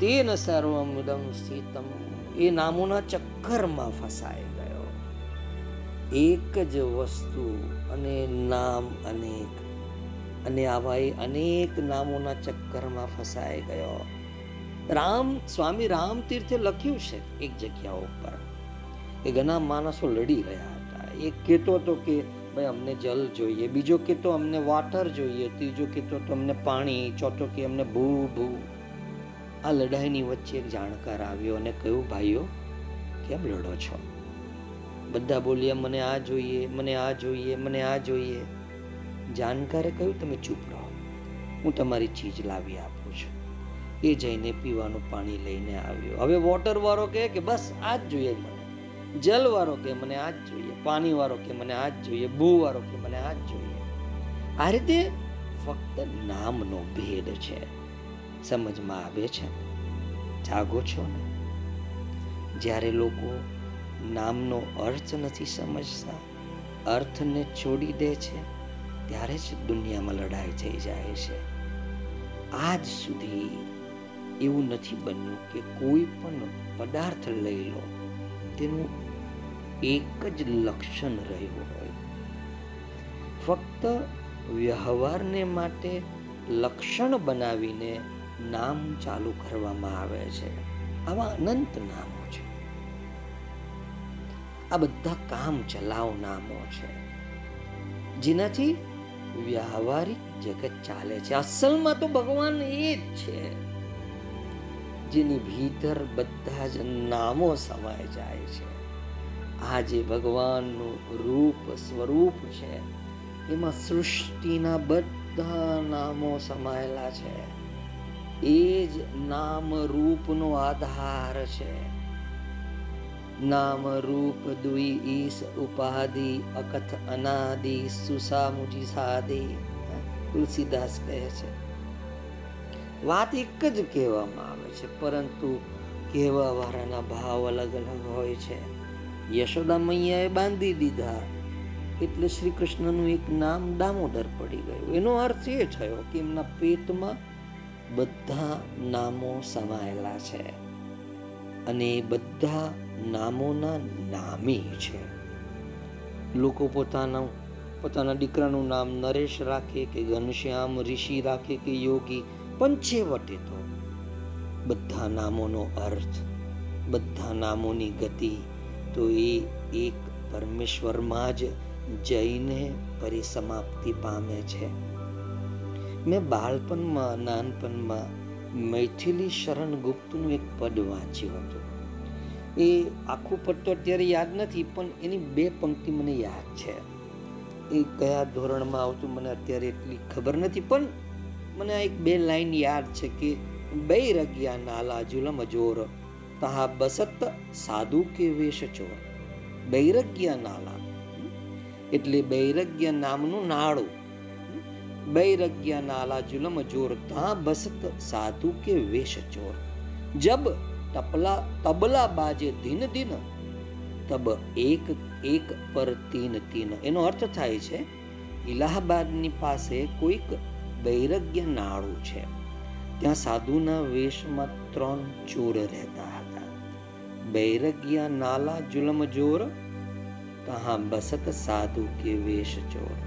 તેન સર્વમિદમ સ્થિતમ એ નામોના ચક્કરમાં ફસાઈ ગયો. એક જ વસ્તુ અને નામ અનેક અને આવા એ અનેક નામોના ચક્કરમાં ફસાઈ ગયો. રામ, સ્વામી રામ તીર્થે લખ્યું છે એક જગ્યા ઉપર કે ઘણા માણસો લડી રહ્યા હતા. એક કહેતો હતો કે, ભાઈ, અમને જલ જોઈએ. બીજો કહેતો, અમને વાટર જોઈએ. ત્રીજો કહેતો, તો અમને પાણી. ચોથો કે, અમને ભૂ ભૂ. આ લડાઈની વચ્ચે એક જાણકાર આવ્યો અને કહ્યું, ભાઈઓ, કેમ લડો છો? બધા બોલ્યા, મને આ જોઈએ, મને આ જોઈએ, મને આ જોઈએ. જાણકારે કહ્યું, તમે ચૂપ રહો. હું તમારી ચીજ લાવી આપું છું. એ જઈને પીવાનું પાણી લઈને આવ્યો. હવે વોટર વાળો કહે કે, બસ, આ જ જોઈએ મને. જલ વાળો કે મને આ જ જોઈએ. પાણી વાળો કે મને આ જ જોઈએ. ભૂ વાળો કે મને આ જ જોઈએ. આ રીતે ફક્ત નામનો ભેદ છે. સમજમાં આવે છે. જાગો છો ને? જ્યારે લોકો નામનો અર્થ નથી સમજતા, અર્થને છોડી દે છે, ત્યારે જ દુનિયામાં લડાઈ થઈ જાય છે. આજ સુધી એવું નથી બન્યું કે કોઈ પણ પદાર્થ લઈ લો, તેનું એક જ લક્ષણ રહ્યું હોય. ફક્ત વ્યવહારને માટે લક્ષણ બનાવીને નામ ચાલુ કરવામાં આવે છે. આવા અનંત નામો છે. આ બધા કામ ચલાવ નામો છે. જેનાથી વ્યવહારિક જગત ચાલે છે. અસલમાં તો ભગવાન એ જ છે. જેની ભીતર બધા જ નામો સમાય જાય છે. આ જે ભગવાનનું રૂપ સ્વરૂપ છે, એમાં સૃષ્ટિના બધા નામો સમાયેલા છે. એ જ નામ રૂપનો આધાર છે. નામ રૂપ દુઈ ઈસ ઉપાધિ અકથ અનાદિ સુસામુજી સાદિ તુલસીદાસ કહે છે. વાત એક જ કહેવામાં આવે છે, પરંતુ કહેવા વાળાના ભાવ અલગ અલગ હોય છે. યશોદા મૈયાએ બાંધી દીધા એટલે શ્રી કૃષ્ણનું એક નામ દામોદર પડી ગયું. એનો અર્થ એ થયો કે એમના પેટમાં બધા નામો સમાયેલા છે. અને બધા નામોના નામી છે. લોકો પોતાના પોતાના દીકરાનું નામ નરેશ રાખે કે ઘનશ્યામ, ઋષિ રાખે કે યોગી પંચે વટે તો બધા નામોનો અર્થ, બધા નામોની ગતિ, તો એ એક પરમેશ્વરમાં જ જઈને પરિસમાપ્તિ પામે છે. મેં બાળપણમાં, નાનપણમાં મૈથિલી શરણ ગુપ્તનું એક પદ વાંચ્યું હતું. એ આખું પદ તો અત્યારે યાદ નથી, પણ એની બે પંક્તિ મને યાદ છે. એ કયા ધોરણમાં આવતું મને અત્યારે એટલી ખબર નથી, પણ મને આ એક બે લાઈન યાદ છે કે બૈરગ્યા નાલા જુલમ જોર, તહા બસત સાધુ કે વેશ ચોર. બૈરગ્ય નાલા. એટલે બૈરગ્ય નામનું નાળું. બૈરગ્ય નાલા જુલમ જોર ता બસત સાધુ કે वेश चोर। जब तपला તબલા બાજે દિન દિન તબ એક એક પર તીન તીન એનો અર્થ થાય છે, ઇલાહાબાદની પાસે કોઈક વૈરગ્ય નાળું છે। ત્યાં સાધુના વેશમાં ત્રણ ચોર રહેતા હતા। વૈરગ્ય નાલા જુલમ જોર તહા બસત સાધુ કે વેશ ચોર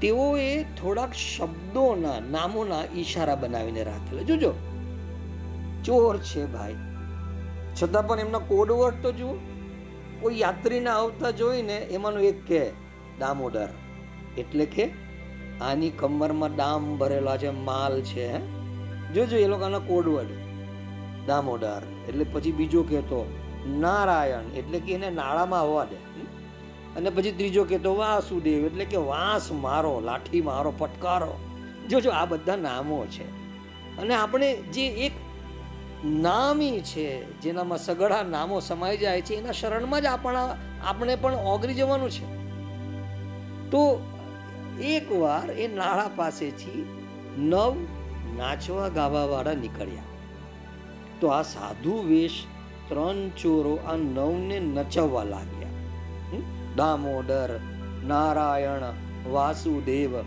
તેઓએ થોડાક શબ્દોના, નામોના ઈશારા બનાવીને રાખેલા. જોજો. ચોર છે ભાઈ. છતાં પણ એમના કોડવર્ડ તો જુઓ. કોઈ યાત્રીના આવતા જોઈને એમાંનું એક કે, દામોદર. એટલે કે, આની કમરમાં ડામ ભરેલા છે, માલ છે જોજો એ લોકોના કોડવર્ડ દામોદર. એટલે પછી બીજો કહેતો, નારાયણ. એટલે કે એને નાળામાં આવવા દે. અને પછી ત્રીજો કહેતો, વાસુદેવ, એટલે કે વાંસ મારો, લાઠી મારો પટકારો જોજો આ બધા નામો છે. અને આપણે જે એક નામી છે, જેનામાં સગળા નામો સમાઈ જાય છે, એના શરણમાં જ આપણા, આપણે પણ ઓગરી જવાનું છે. તો એકવાર એ નાળા પાસેથી નવ નાચવા ગાવા વાળા નીકળ્યા. તો આ સાધુ વેશ ત્રણ ચોરો આ નવને નચવવા લાગ્યા. દામોદર, નારાયણ, વાસુદેવ.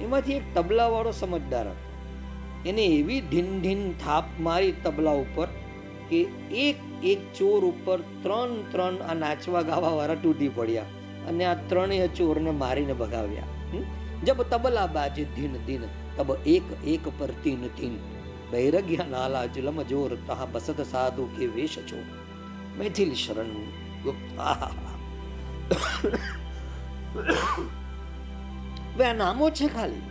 એમાંથી એક તબલા વાળો સમજદાર હતો. એને એવી ઢીન ઢીન થાપ મારી તબલા ઉપર કે એક એક ચોર ઉપર ત્રણ ત્રણ આ નાચવા ગાવા વાળા તૂટી પડ્યા અને આ ત્રણેય ચોરને મારીને ભગાવ્યા. જબ તબલા બાજે ધીન ધીન તબ એક એક પર તીન તીન બૈરગ્યા નાલા જલમ જોર તહા બસત સાધુ કે વેશ છો? મૈથિલ શરણ ગુપ્ત. આહાહા. હવે આ નામો છે ખાલી.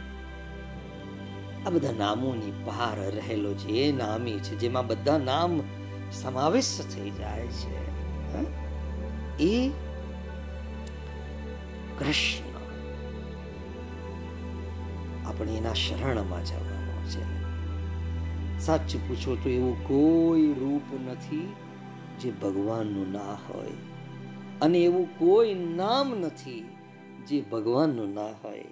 આ બધા નામોની બહાર રહેલો એ નામી છે, જેમાં બધા નામ સમાવેશ થઈ જાય છે એ કૃષ્ણ. આપણે એના શરણમાં જવાનું છે. સાચું પૂછો તો એવું કોઈ રૂપ નથી જે ભગવાનનું ના હોય. અને એવું કોઈ નામ નથી જે ભગવાનનું ના હોય.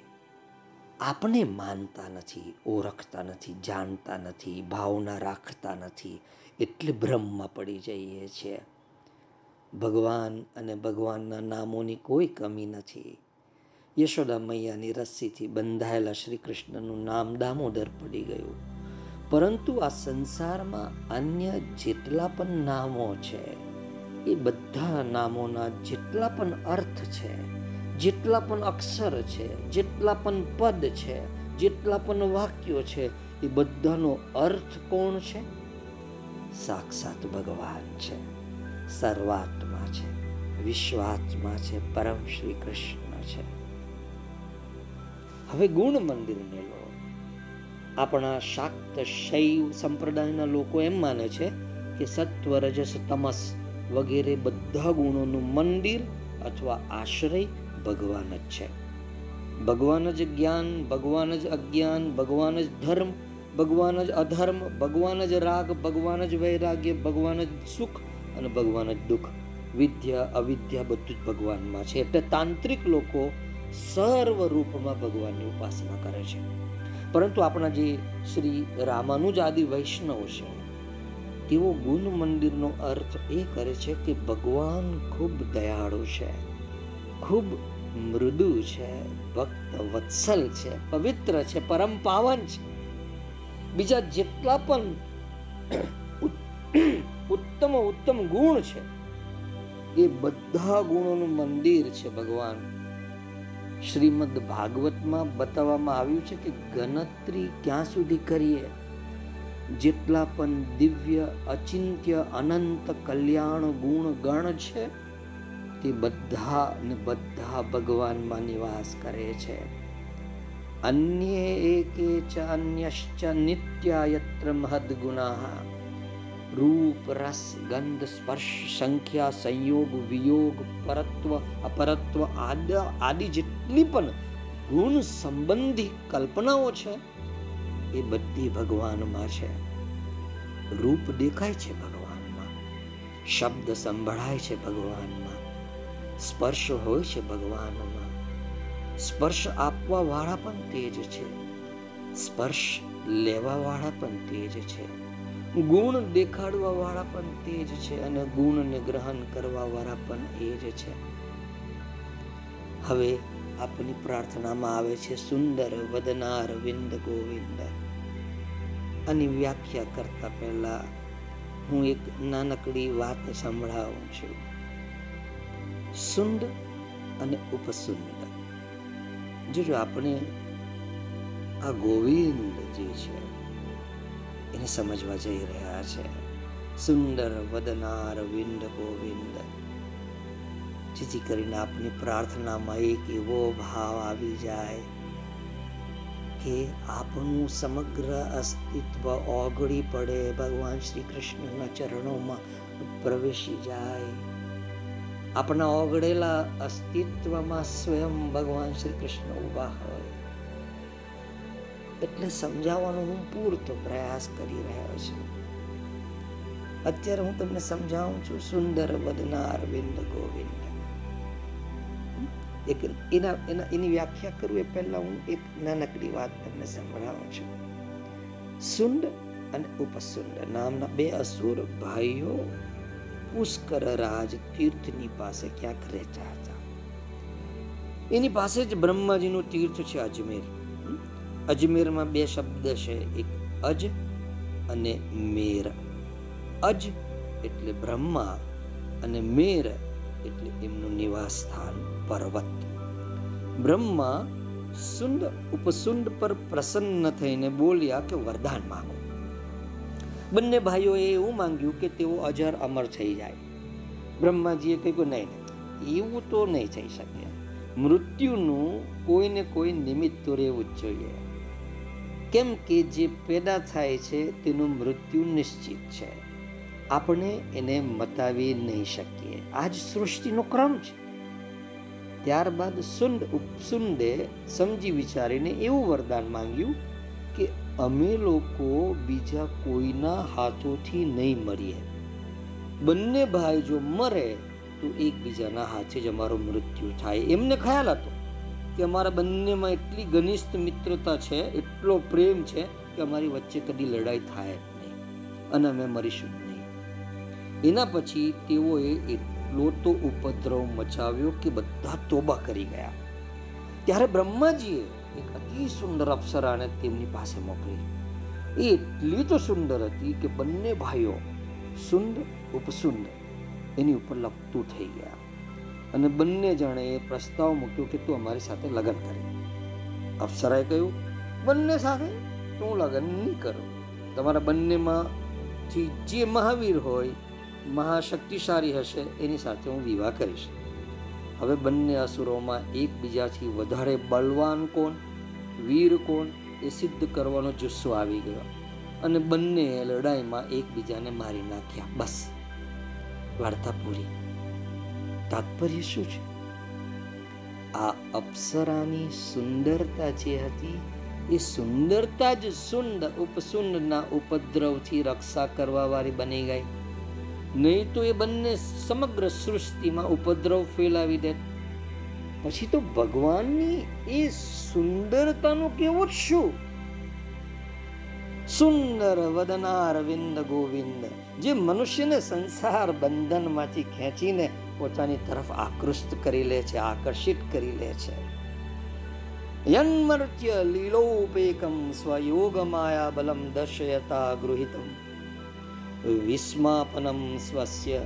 આપણે માનતા નથી, ઓળખતા નથી, જાણતા નથી, ભાવના રાખતા નથી, એટલે ભ્રમમાં પડી જઈએ છીએ. ભગવાન અને ભગવાનના નામોની કોઈ કમી નથી. યશોદા મૈયાની રસ્સીથી બંધાયેલા શ્રી કૃષ્ણનું નામ દામોદર પડી ગયું. પરંતુ આ સંસારમાં અન્ય જેટલા પણ નામો છે એ બધા નામોના જેટલા પણ અર્થ છે, જેટલા પણ અક્ષર છે, જેટલા પણ પદ છે, જેટલા પણ વાક્યો છે, એ બધાનો અર્થ કોણ છે? સાક્ષાત ભગવાન છે, સર્વાત્મા છે, વિશ્વાત્મા છે, પરમ શ્રી કૃષ્ણ છે. હવે ગુણ મંદિરને લો. આપણા શાક્ત શૈવ સંપ્રદાયના લોકો એમ માને છે કે સત્વ રજસ તમસ વગેરે બધા ગુણોનું મંદિર અથવા આશ્રય ભગવાન જ છે. ભગવાન જ જ્ઞાન, ભગવાન જ અજ્ઞાન, ભગવાન જ ધર્મ, ભગવાન જ અધર્મ, ભગવાન જ રાગ, ભગવાન જ વૈરાગ્ય, ભગવાન જ સુખ અને ભગવાન જ દુઃખ. વિદ્યા, અવિદ્યા બધું જ ભગવાનમાં છે. એટલે તાંત્રિક લોકો સર્વ રૂપમાં ભગવાનની ઉપાસના કરે છે. પરંતુ આપણા જે શ્રી રામાનુજ આદિ વૈષ્ણવ છે તેઓ ગુણ મંદિરનો અર્થ એ કરે છે કે ભગવાન ખૂબ દયાળુ છે, ખૂબ મૃદુ છે, ભક્ત વત્સલ છે, પવિત્ર છે પરમ પાવન છે. બીજા જેટલા પણ ઉત્તમ ઉત્તમ ગુણ છે, એ બધા ગુણોનું મંદિર છે ભગવાન. શ્રીમદ ભાગવતમાં બતાવવામાં આવ્યું છે કે ગણતરી ક્યાં સુધી કરીએ? જેટલા પણ દિવ્ય, અચિંત્ય, અનંત કલ્યાણ ગુણ ગણ છે, તે બધા ને બધા ભગવાનમાં નિવાસ કરે છે. અન્ય એકે ચ, અન્યશ્ચ, નિત્યાયત્ર મહદ ગુણાહ રૂપ, રસ, ગંધ, સ્પર્શ, સંખ્યા, સંયોગ, વિયોગ, પરત્વ, અપરત્વ આદિ આદિ જેટલી પણ ગુણ સંબંધી કલ્પનાઓ છે એ બધી ભગવાનમાં છે. રૂપ દેખાય છે ભગવાનમાં. શબ્દ સંભળાય છે ભગવાનમાં. સ્પર્શ હોય છે ભગવાનમાં. સ્પર્શ આપવા વાળા પણ તેજ છે. સ્પર્શ લેવા વાળા પણ તેજ છે. ગુણ દેખાડવા વાળા પણ તેજ છે અને ગુણને ગ્રહણ કરવા વાળા પણ એ જ છે. હવે આપની પ્રાર્થનામાં આવે છે, સુંદર વદનાર વિંદ ગોવિંદ. આની વ્યાખ્યા કરતા પહેલા હું એક નાનકડી વાત સંભળાવું છું. સુંડ અને ઉપસુંડ જોજો આપણે આ ગોવિંદ જે છે, એને સમજવા જઈ રહ્યા છે. સુંદર વદનાર વિંદ ગોવિંદ. જેથી કરીને આપની પ્રાર્થનામાં એક એવો ભાવ આવી જાય કે આપણું સમગ્ર અસ્તિત્વ ઓગળી પડે. ભગવાન શ્રી કૃષ્ણના ચરણોમાં પ્રવેશી જાય. આપણા ઓગળેલા અસ્તિત્વમાં સ્વયં ભગવાન શ્રી કૃષ્ણ ઊભા હોય. એટલે સમજાવવાનો હું પૂરતો પ્રયાસ કરી રહ્યો છું. અત્યારે હું તમને સમજાવું છું, સુંદર વદના અરવિંદ ગોવિંદ. એના એના, એની વ્યાખ્યા કરું એ પહેલા હું એક નાનકડી વાત તમને સંભળાવું છું. સુંડ અને ઉપસુંડ નામના બે અસુર ભાઈઓ પુષ્કર રાજ તીર્થની પાસે ક્યાંક રહેતા હતા. એની પાસે જ બ્રહ્માજીનું તીર્થ છે અજમેર. અજમેરમાં બે શબ્દ છે, એક અજ અને મેર. અજ એટલે બ્રહ્મા અને મેર એટલે એમનું નિવાસ સ્થાન. પર્વત. બ્રહ્મા સુંદ ઉપસુંડ પર પ્રસન્ન થઈને બોલ્યા કે, વરદાન માંગો. બંને ભાઈઓએ એવું માંગ્યું કે તેઓ અજર અમર થઈ જાય. બ્રહ્માજીએ કહ્યું, નહીં એવું તો નહીં થઈ શકે. મૃત્યુનું કોઈને કોઈ નિમિત્ત તો રહેવું જ જોઈએ. કેમ કે જે પેદા થાય છે, તેનું મૃત્યુ નિશ્ચિત છે. આપણે એને મતાવી નહીં શકીએ. આ જ સૃષ્ટિનો ક્રમ છે. ત્યારબાદ સુંડ ઉપસુંડે સમજી વિચારીને એવું વરદાન માંગ્યું કે અમે લોકો બીજા કોઈના હાથોથી નહીં મરીએ. બંને ભાઈ જો મરે, તો એકબીજાના હાથે જ અમારું મૃત્યુ થાય. એમને ખ્યાલ હતો કે અમારા બંનેમાં એટલી ઘનિષ્ઠ મિત્રતા છે, એટલો પ્રેમ છે કે અમારી વચ્ચે કદી લડાઈ થાય નહીં અને અમે મરીશું નહીં. એના પછી તેઓએ એટલો તો ઉપદ્રવ મચાવ્યો કે બધા તોબા કરી ગયા. ત્યારે બ્રહ્માજીએ એક અતિ સુંદર અપ્સરાને તેમની પાસે મોકલી. એ એટલી તો સુંદર હતી કે બંને ભાઈઓ સુંદ, ઉપસુંદ એની ઉપર લપતું થઈ ગયા. અને બંને જણે એ પ્રસ્તાવ મૂક્યો કે તું અમારી સાથે લગ્ન કરે. અપ્સરાએ કહ્યું, બંને સાથે? તું લગ્ન નહીં કરું. તમારા બંનેમાંથી જે મહાવીર હોય મહાશક્તિશાળી હશે, એની સાથે હું વિવાહ કરીશ. હવે બંને અસુરોમાં એકબીજાથી વધારે બળવાન કોણ, વીર કોણ, એ સિદ્ધ કરવાનો જુસ્સો આવી ગયો. અને બંને લડાઈમાં એકબીજાને મારી નાખ્યા, બસ. વાર્તા પૂરી. તાત્પર્ય શું છે? આ અપ્સરાની સુંદરતા જે હતી, એ સુંદરતા જ સુંદ, ઉપસુંદના ઉપદ્રવથી રક્ષા કરવા વાળી બની ગઈ. નહીં તો એ બંને સમગ્ર સૃષ્ટિમાં ઉપદ્રવ ફેલાવી દે. પછી તો ભગવાનની એ સુંદરતાનો કેવો શું? સુંદર વદનાર વિંદ ગોવિંદ, જે મનુષ્યને સંસાર બંધનમાંથી ખેંચીને પોતાની તરફ આકૃષ્ટ કરી લે છે, આકર્ષિત કરી લે છે. યન્મર્ત્ય લીલોપેકમ સ્વયોગ માયા બલમ દર્શયતા ગૃહિતમ. વિસ્માપનમ સ્વસ્ય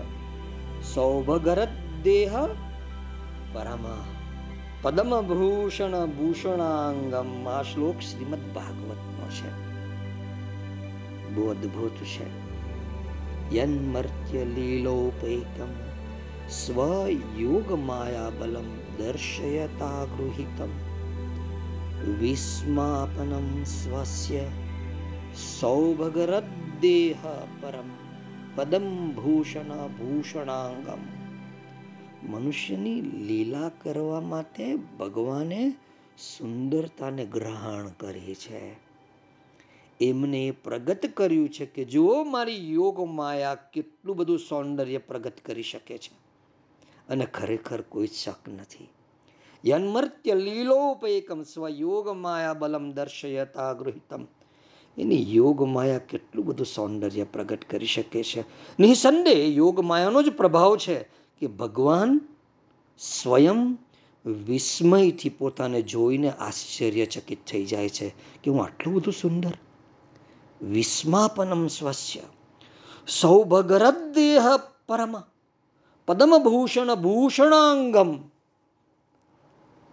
सौभगरद्देह परमा પદમભૂષણ ભૂષણાંગમ આ શ્લોક શ્રીમદ ભાગવતનો છે બહુ અદ્ભુત છે યન્મર્ત્ય લીલોપૈકમ સ્વયોગ માયા બલમ દર્શયતા ગૃહિતમ વિસ્માપનમ સ્વસ્ય સૌભગરદ્દેહ પરમ પદમ ભૂષણ ભૂષણાંગમ મનુષ્યની લીલા કરવા માટે ભગવાને સુંદરતાને ગ્રહણ કરી છે એમને પ્રગટ કર્યું છે કે જો મારી યોગ માયા કેટલું બધું સૌંદર્ય પ્રગટ કરી શકે છે અને ખરેખર કોઈ શક નથી. યન્મર્ત્ય લીલોપેકમ સ્વયોગ માયા બલમ દર્શયતા ગૃહિતમ. એની યોગ માયા કેટલું બધું સૌંદર્ય પ્રગટ કરી શકે છે. નિસંદેહ યોગ માયાનો જ પ્રભાવ છે કે ભગવાન સ્વયં વિસ્મયથી પોતાને જોઈને આશ્ચર્યચકિત થઈ જાય છે કે હું આટલું બધું સુંદર. વિસ્માપનમ સ્વસ્ય. સૌભગરદેહ પરમ. પદમભૂષણ ભૂષણાંગમ.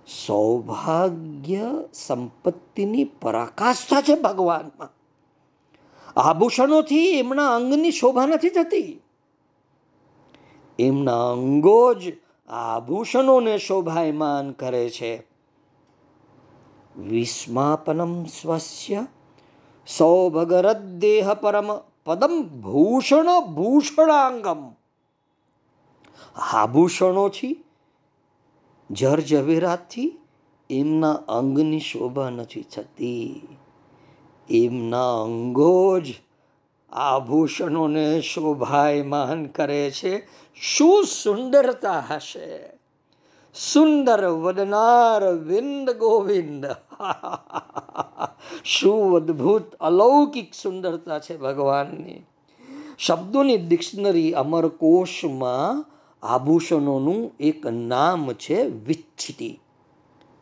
સૌભાગ્ય સંપત્તિની પરાકાષ્ઠા છે ભગવાનમાં. આભૂષણોથી એમના અંગની શોભા નથી થતી. એમના અંગો જ આભૂષણોને શોભાયમાન કરે છે. વિસ્માપનમ સ્વસ્ય સૌભગરદેહ પરમ પદમ ભૂષણ ભૂષણાંગમ. આભૂષણોથી જર ઝવેરાતથી એમના અંગની શોભા નથી થતી. એમના અંગો જ આભૂષણોને શોભાયમાન કરે છે. શું સુંદરતા હશે? સુંદર વદનાર વિંદ ગોવિંદ. શું અદ્ભુત અલૌકિક સુંદરતા છે ભગવાનની. શબ્દોની ડિક્શનરી અમરકોશમાં આભૂષણોનું એક નામ છે વિચ્છિતિ.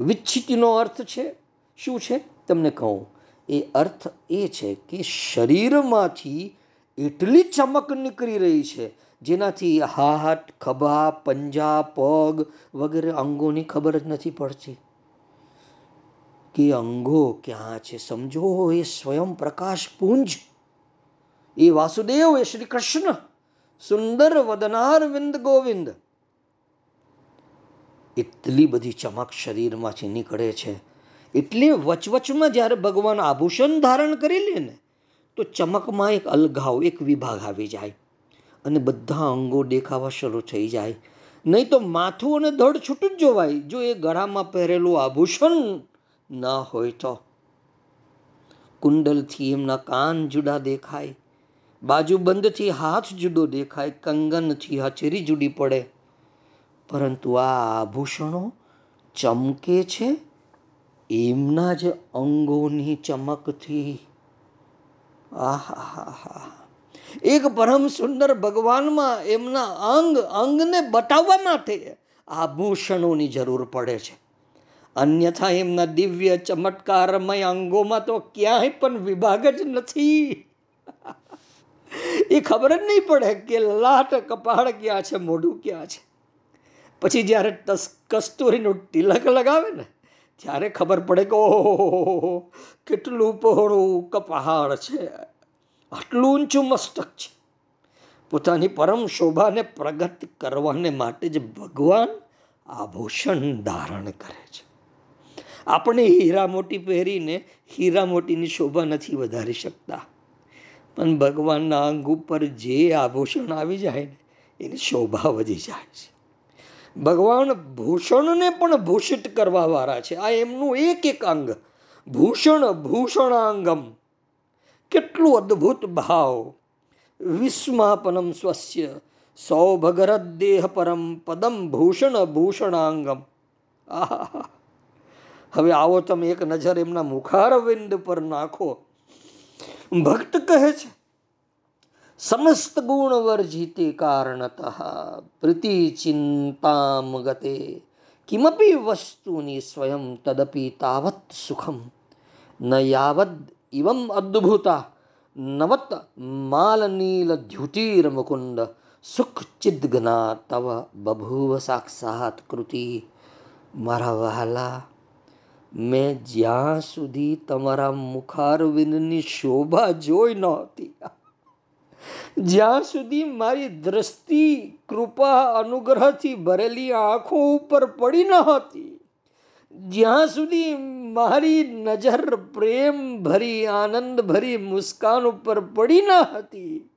વિચ્છિતિનો અર્થ છે? શું છે? તમને કહું. એ અર્થ એ છે કે શરીરમાંથી એટલી ચમક નીકળી રહી છે. જેનાથી હાથ, ખભા, પંજા, પગ વગેરે અંગોની ખબર જ નથી પડતી. કે અંગો ક્યાં છે? સમજો, એ સ્વયં પ્રકાશ પુંજ. એ વાસુદેવ, એ શ્રી કૃષ્ણ. સુંદર વદનાર વિંદ ગોવિંદ. એટલી બધી ચમક શરીરમાંથી નીકળે છે, એટલે વચવચમાં જ્યારે ભગવાન આભૂષણ ધારણ કરી લે ને, તો ચમકમાં એક અલગાવ, એક વિભાગ આવી જાય અને બધા અંગો દેખાવા શરૂ થઈ જાય. નહીં તો માથું અને ધડ છૂટું જ જોવાય, જો એ ગળામાં પહેરેલું આભૂષણ ના હોય તો. કુંડલથી એમના કાન જુદા દેખાય બાજુબંધથી હાથ જુદો દેખાય, કંગનથી હચેરી જુદી પડે. પરંતુ આ આભૂષણો ચમકે છે, એમના જ અંગોની ચમકથી. આહા એક પરમ સુંદર ભગવાનમાં એમના અંગ, અંગને બતાવવા માટે આભૂષણોની જરૂર પડે છે. અન્યથા એમના દિવ્ય ચમત્કારમય અંગોમાં તો ક્યાંય પણ વિભાગ જ નથી. એ ખબર જ નહીં પડે કે લાટ કપાળ ક્યાં છે, મોઢું ક્યાં છે. પછી જ્યારે કસ્તુરીનું તિલક લગાવે ને, ત્યારે ખબર પડે કે ઓહો કેટલું પહોળું કપહાળ છે. આટલું ઊંચું મસ્તક છે. પોતાની પરમ શોભાને પ્રગટ કરવાને માટે જ ભગવાન આભૂષણ ધારણ કરે છે. આપણે હીરા મોટી પહેરીને હીરા મોટીની શોભા નથી વધારી શકતા. પણ ભગવાનના અંગ ઉપર જે આભૂષણ આવી જાય ને, એની શોભા વધી જાય છે. ભગવાન ભૂષણને પણ ભૂષિત કરવા વાળા છે. આ એમનું એક એક અંગ, ભૂષણ ભૂષણાંગમ. કેટલું અદ્ભુત ભાવ. વિસ્માપનમ સ્વસ્ય સૌભગરદેહ પરમ પદમ ભૂષણ ભૂષણાંગમ. આહા હવે આવો તમે એક નજર એમના મુખારવિંદ પર નાખો. ભક્ત કહે છે, સમસ્ત ગુણ વર્જિતે કારણત પ્રીતિ ચિંતામ ગતે, કિમપી વસ્તુની સ્વયં તદપી તાવત સુખમ, ન યાવદ ઇવમ અદ્ભુતા, નવત માલનીલ દ્યુતિર મુકુંદ, સુખ ચિદગના તવ બભૂવ સાક્ષાત કૃતિ મારા વહાલા મેં જ્યાં સુધી તમારા મુખારવિંદની શોભા જોઈ નહોતી, જ્યાં સુધી મારી દ્રષ્ટિ, કૃપા, અનુગ્રહથી ભરેલી આંખો ઉપર પડી ન હતી જ્યાં સુધી મારી નજર પ્રેમ ભરી, આનંદ ભરી મુસ્કાન ઉપર પડી ન હતી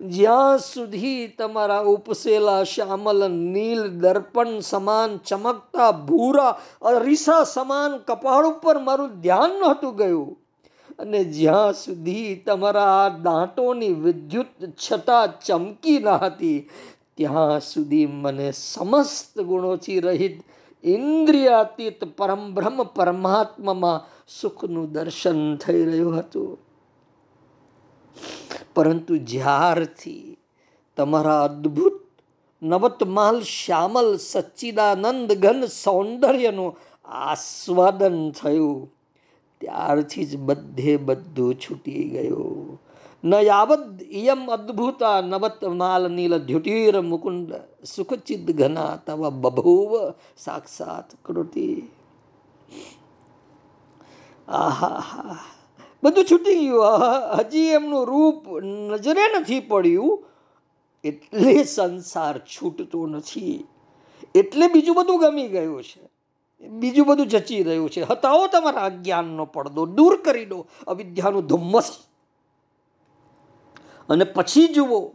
જ્યાં સુધી તમારા ઉપસેલા શ્યામલ, નીલ, દર્પણ સમાન ચમકતા ભૂરા અરીસા સમાન કપાળ ઉપર મારું ધ્યાન નહોતું ગયું. અને જ્યાં સુધી તમારા દાંતોની વિદ્યુત છટા ચમકી ન હતી, ત્યાં સુધી મને સમસ્ત ગુણોથી રહિત ઇન્દ્રિયાતીત પરમ બ્રહ્મ પરમાત્મામાં સુખનું દર્શન થઈ રહ્યું હતું. પરંતુ જ્યારથી તમારા અદ્ભુત નવતમાલ શ્યામલ સચ્ચિદાનંદ ઘન સૌંદર્યનું આસ્વાદન થયું, ત્યારથી જ બધે બધું છૂટી ગયું. ન યાવદ ઇયમ અદ્ભુતા નવતમાલ નીલ ધ્યુટીર મુકુંદ સુખચિદ ઘના તવ બભૂવ સાક્ષાત કૃતિ. આહા બધું છૂટી ગયું. હજી એમનું રૂપ નજરે નથી પડ્યું. એટલે સંસાર છૂટતો નથી. એટલે બીજું બધું ગમી ગયું છે. બીજું બધું જચી રહ્યું છે. હતાઓ તમારા અજ્ઞાનનો પડદો, દૂર કરી દો અવિદ્યાનું ધુમ્મસ. અને પછી જુઓ,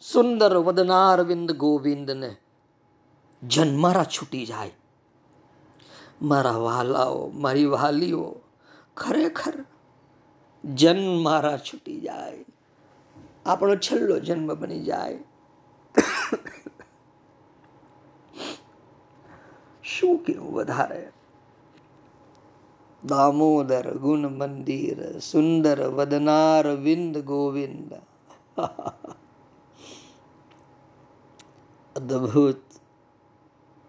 સુંદર વદનારવિંદ ગોવિંદને જન્મારા છૂટી જાય. મારા વાલાઓ, મારી વાલીઓ, ખરેખર જન્મ મારા છૂટી જાય. આપણો છેલ્લો જન્મ બની જાય. શું કેવું વધારે? દામોદર ગુણ મંદિર, સુંદર વદનાર વિંદ ગોવિંદ. અદ્ભુત,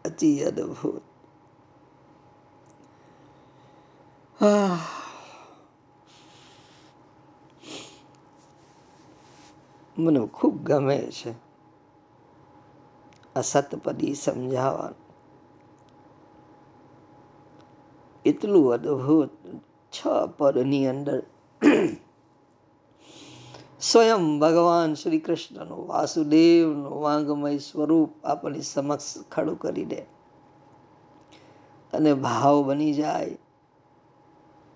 અતિ અદ્ભુત. હા મને ખૂબ ગમે છે. આ સતપદી સમજાવવાનું. એટલું અદભુત છ પદની અંદર સ્વયં ભગવાન શ્રી કૃષ્ણનું વાસુદેવનું વાંગમય સ્વરૂપ આપણી સમક્ષ ખડું કરી દે. અને ભાવ બની જાય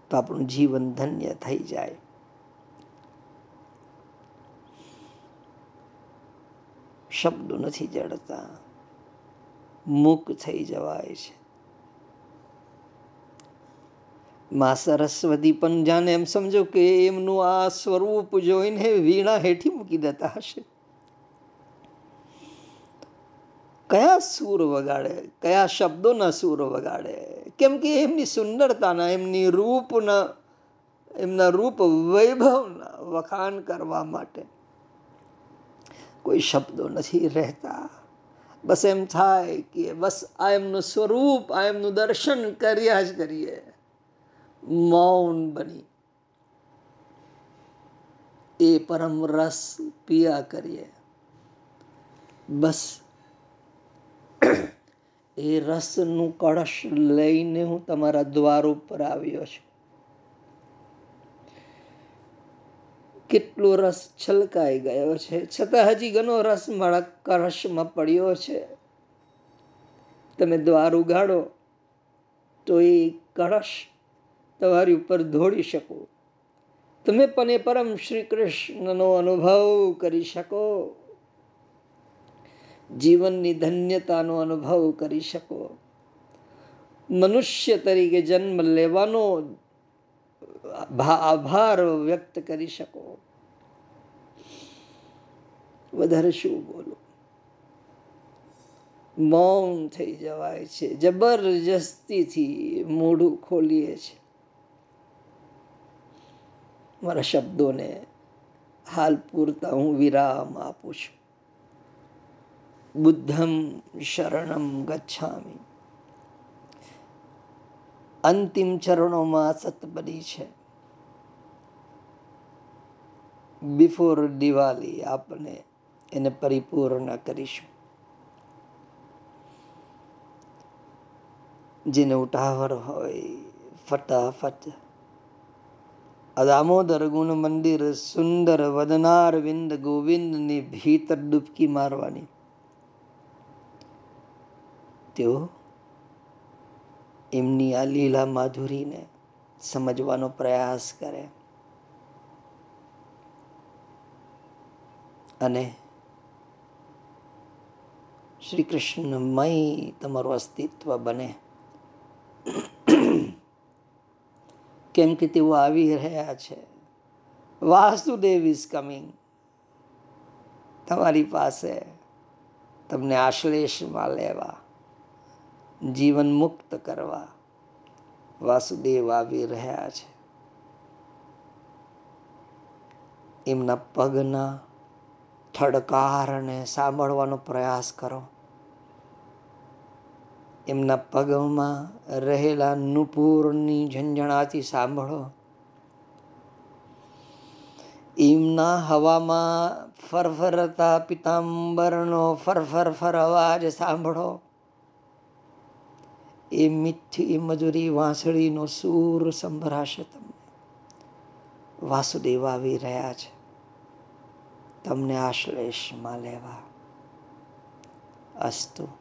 તો આપણું જીવન ધન્ય થઈ જાય. શબ્દો નથી જડતા. મુક થઈ જવાય છે. મા સરસ્વતી પણ જાણે એમ સમજો કે એમનું આ સ્વરૂપ જોઈને વીણા હેઠી મૂકી દેતા હશે. કયા સૂર વગાડે, કયા શબ્દોના સૂર વગાડે? કેમ કે એમની સુંદરતાના, એમની રૂપના, એમના રૂપ વૈભવના વખાણ કરવા માટે. કોઈ શબ્દો નથી રહેતા. બસ એમ થાય કે બસ આ એમનું સ્વરૂપ, આ એમનું દર્શન કર્યા જ કરીએ. મૌન બની. એ પરમ રસ પિયા કરીએ. બસ એ રસનું કળશ લઈને હું તમારા દ્વાર ઉપર આવ્યો છું. કેટલો રસ છલકાઈ ગયો છે. છતાં હજી ઘણો રસ મારા કળશમાં પડ્યો છે. તમે દ્વાર ઉગાડો તો એ કળશ તમારી ઉપર ધોડી શકો. તમે પણ એ પરમ શ્રી કૃષ્ણનો અનુભવ કરી શકો. જીવનની ધન્યતાનો અનુભવ કરી શકો. મનુષ્ય તરીકે જન્મ લેવાનો આભાર વ્યક્ત કરી શકો. વધારે શું બોલો? મૌન થઈ જવાય છે. જબરજસ્તીથી મોઢું ખોલીએ છે. મારા શબ્દોને હાલ પૂરતા હું વિરામ આપું છું. બુદ્ધમ શરણમ ગચ્છામી. અંતિમ ચરણોમાં સતબદી છે. બિફોર દિવાળી આપણે એને પરિપૂર્ણ કરીશું. જેને ઉઠાવર હોય, ફટાફટ. દામોદર ગુણ મંદિર સુંદર વદનાર વિંદ ગોવિંદની ભીતર ડૂબકી મારવાની. તેઓ એમની આ લીલા માધુરીને સમજવાનો પ્રયાસ કરે. અને શ્રી કૃષ્ણમય તમારું અસ્તિત્વ બને. કેમ કે તેઓ આવી રહ્યા છે. વાસુદેવ ઇઝ કમિંગ તમારી પાસે તમને આશ્લેષમાં લેવા. જીવન મુક્ત કરવા વાસુદેવ આવી રહ્યા છે. એમના પગના થડકારને સાંભળવાનો પ્રયાસ કરો. એમના પગમાં રહેલા નુપુરની ઝંઝણાથી સાંભળો. એમના હવામાં ફરફરતા પિતાંબરનો ફરફર ફર અવાજ સાંભળો. એ મીઠી મજૂરી વાંસળીનો સૂર સંભળાશે તમને. વાસુદેવ આવી રહ્યા છે. તમને આશ્લેષમાં લેવા. અસ્તુ.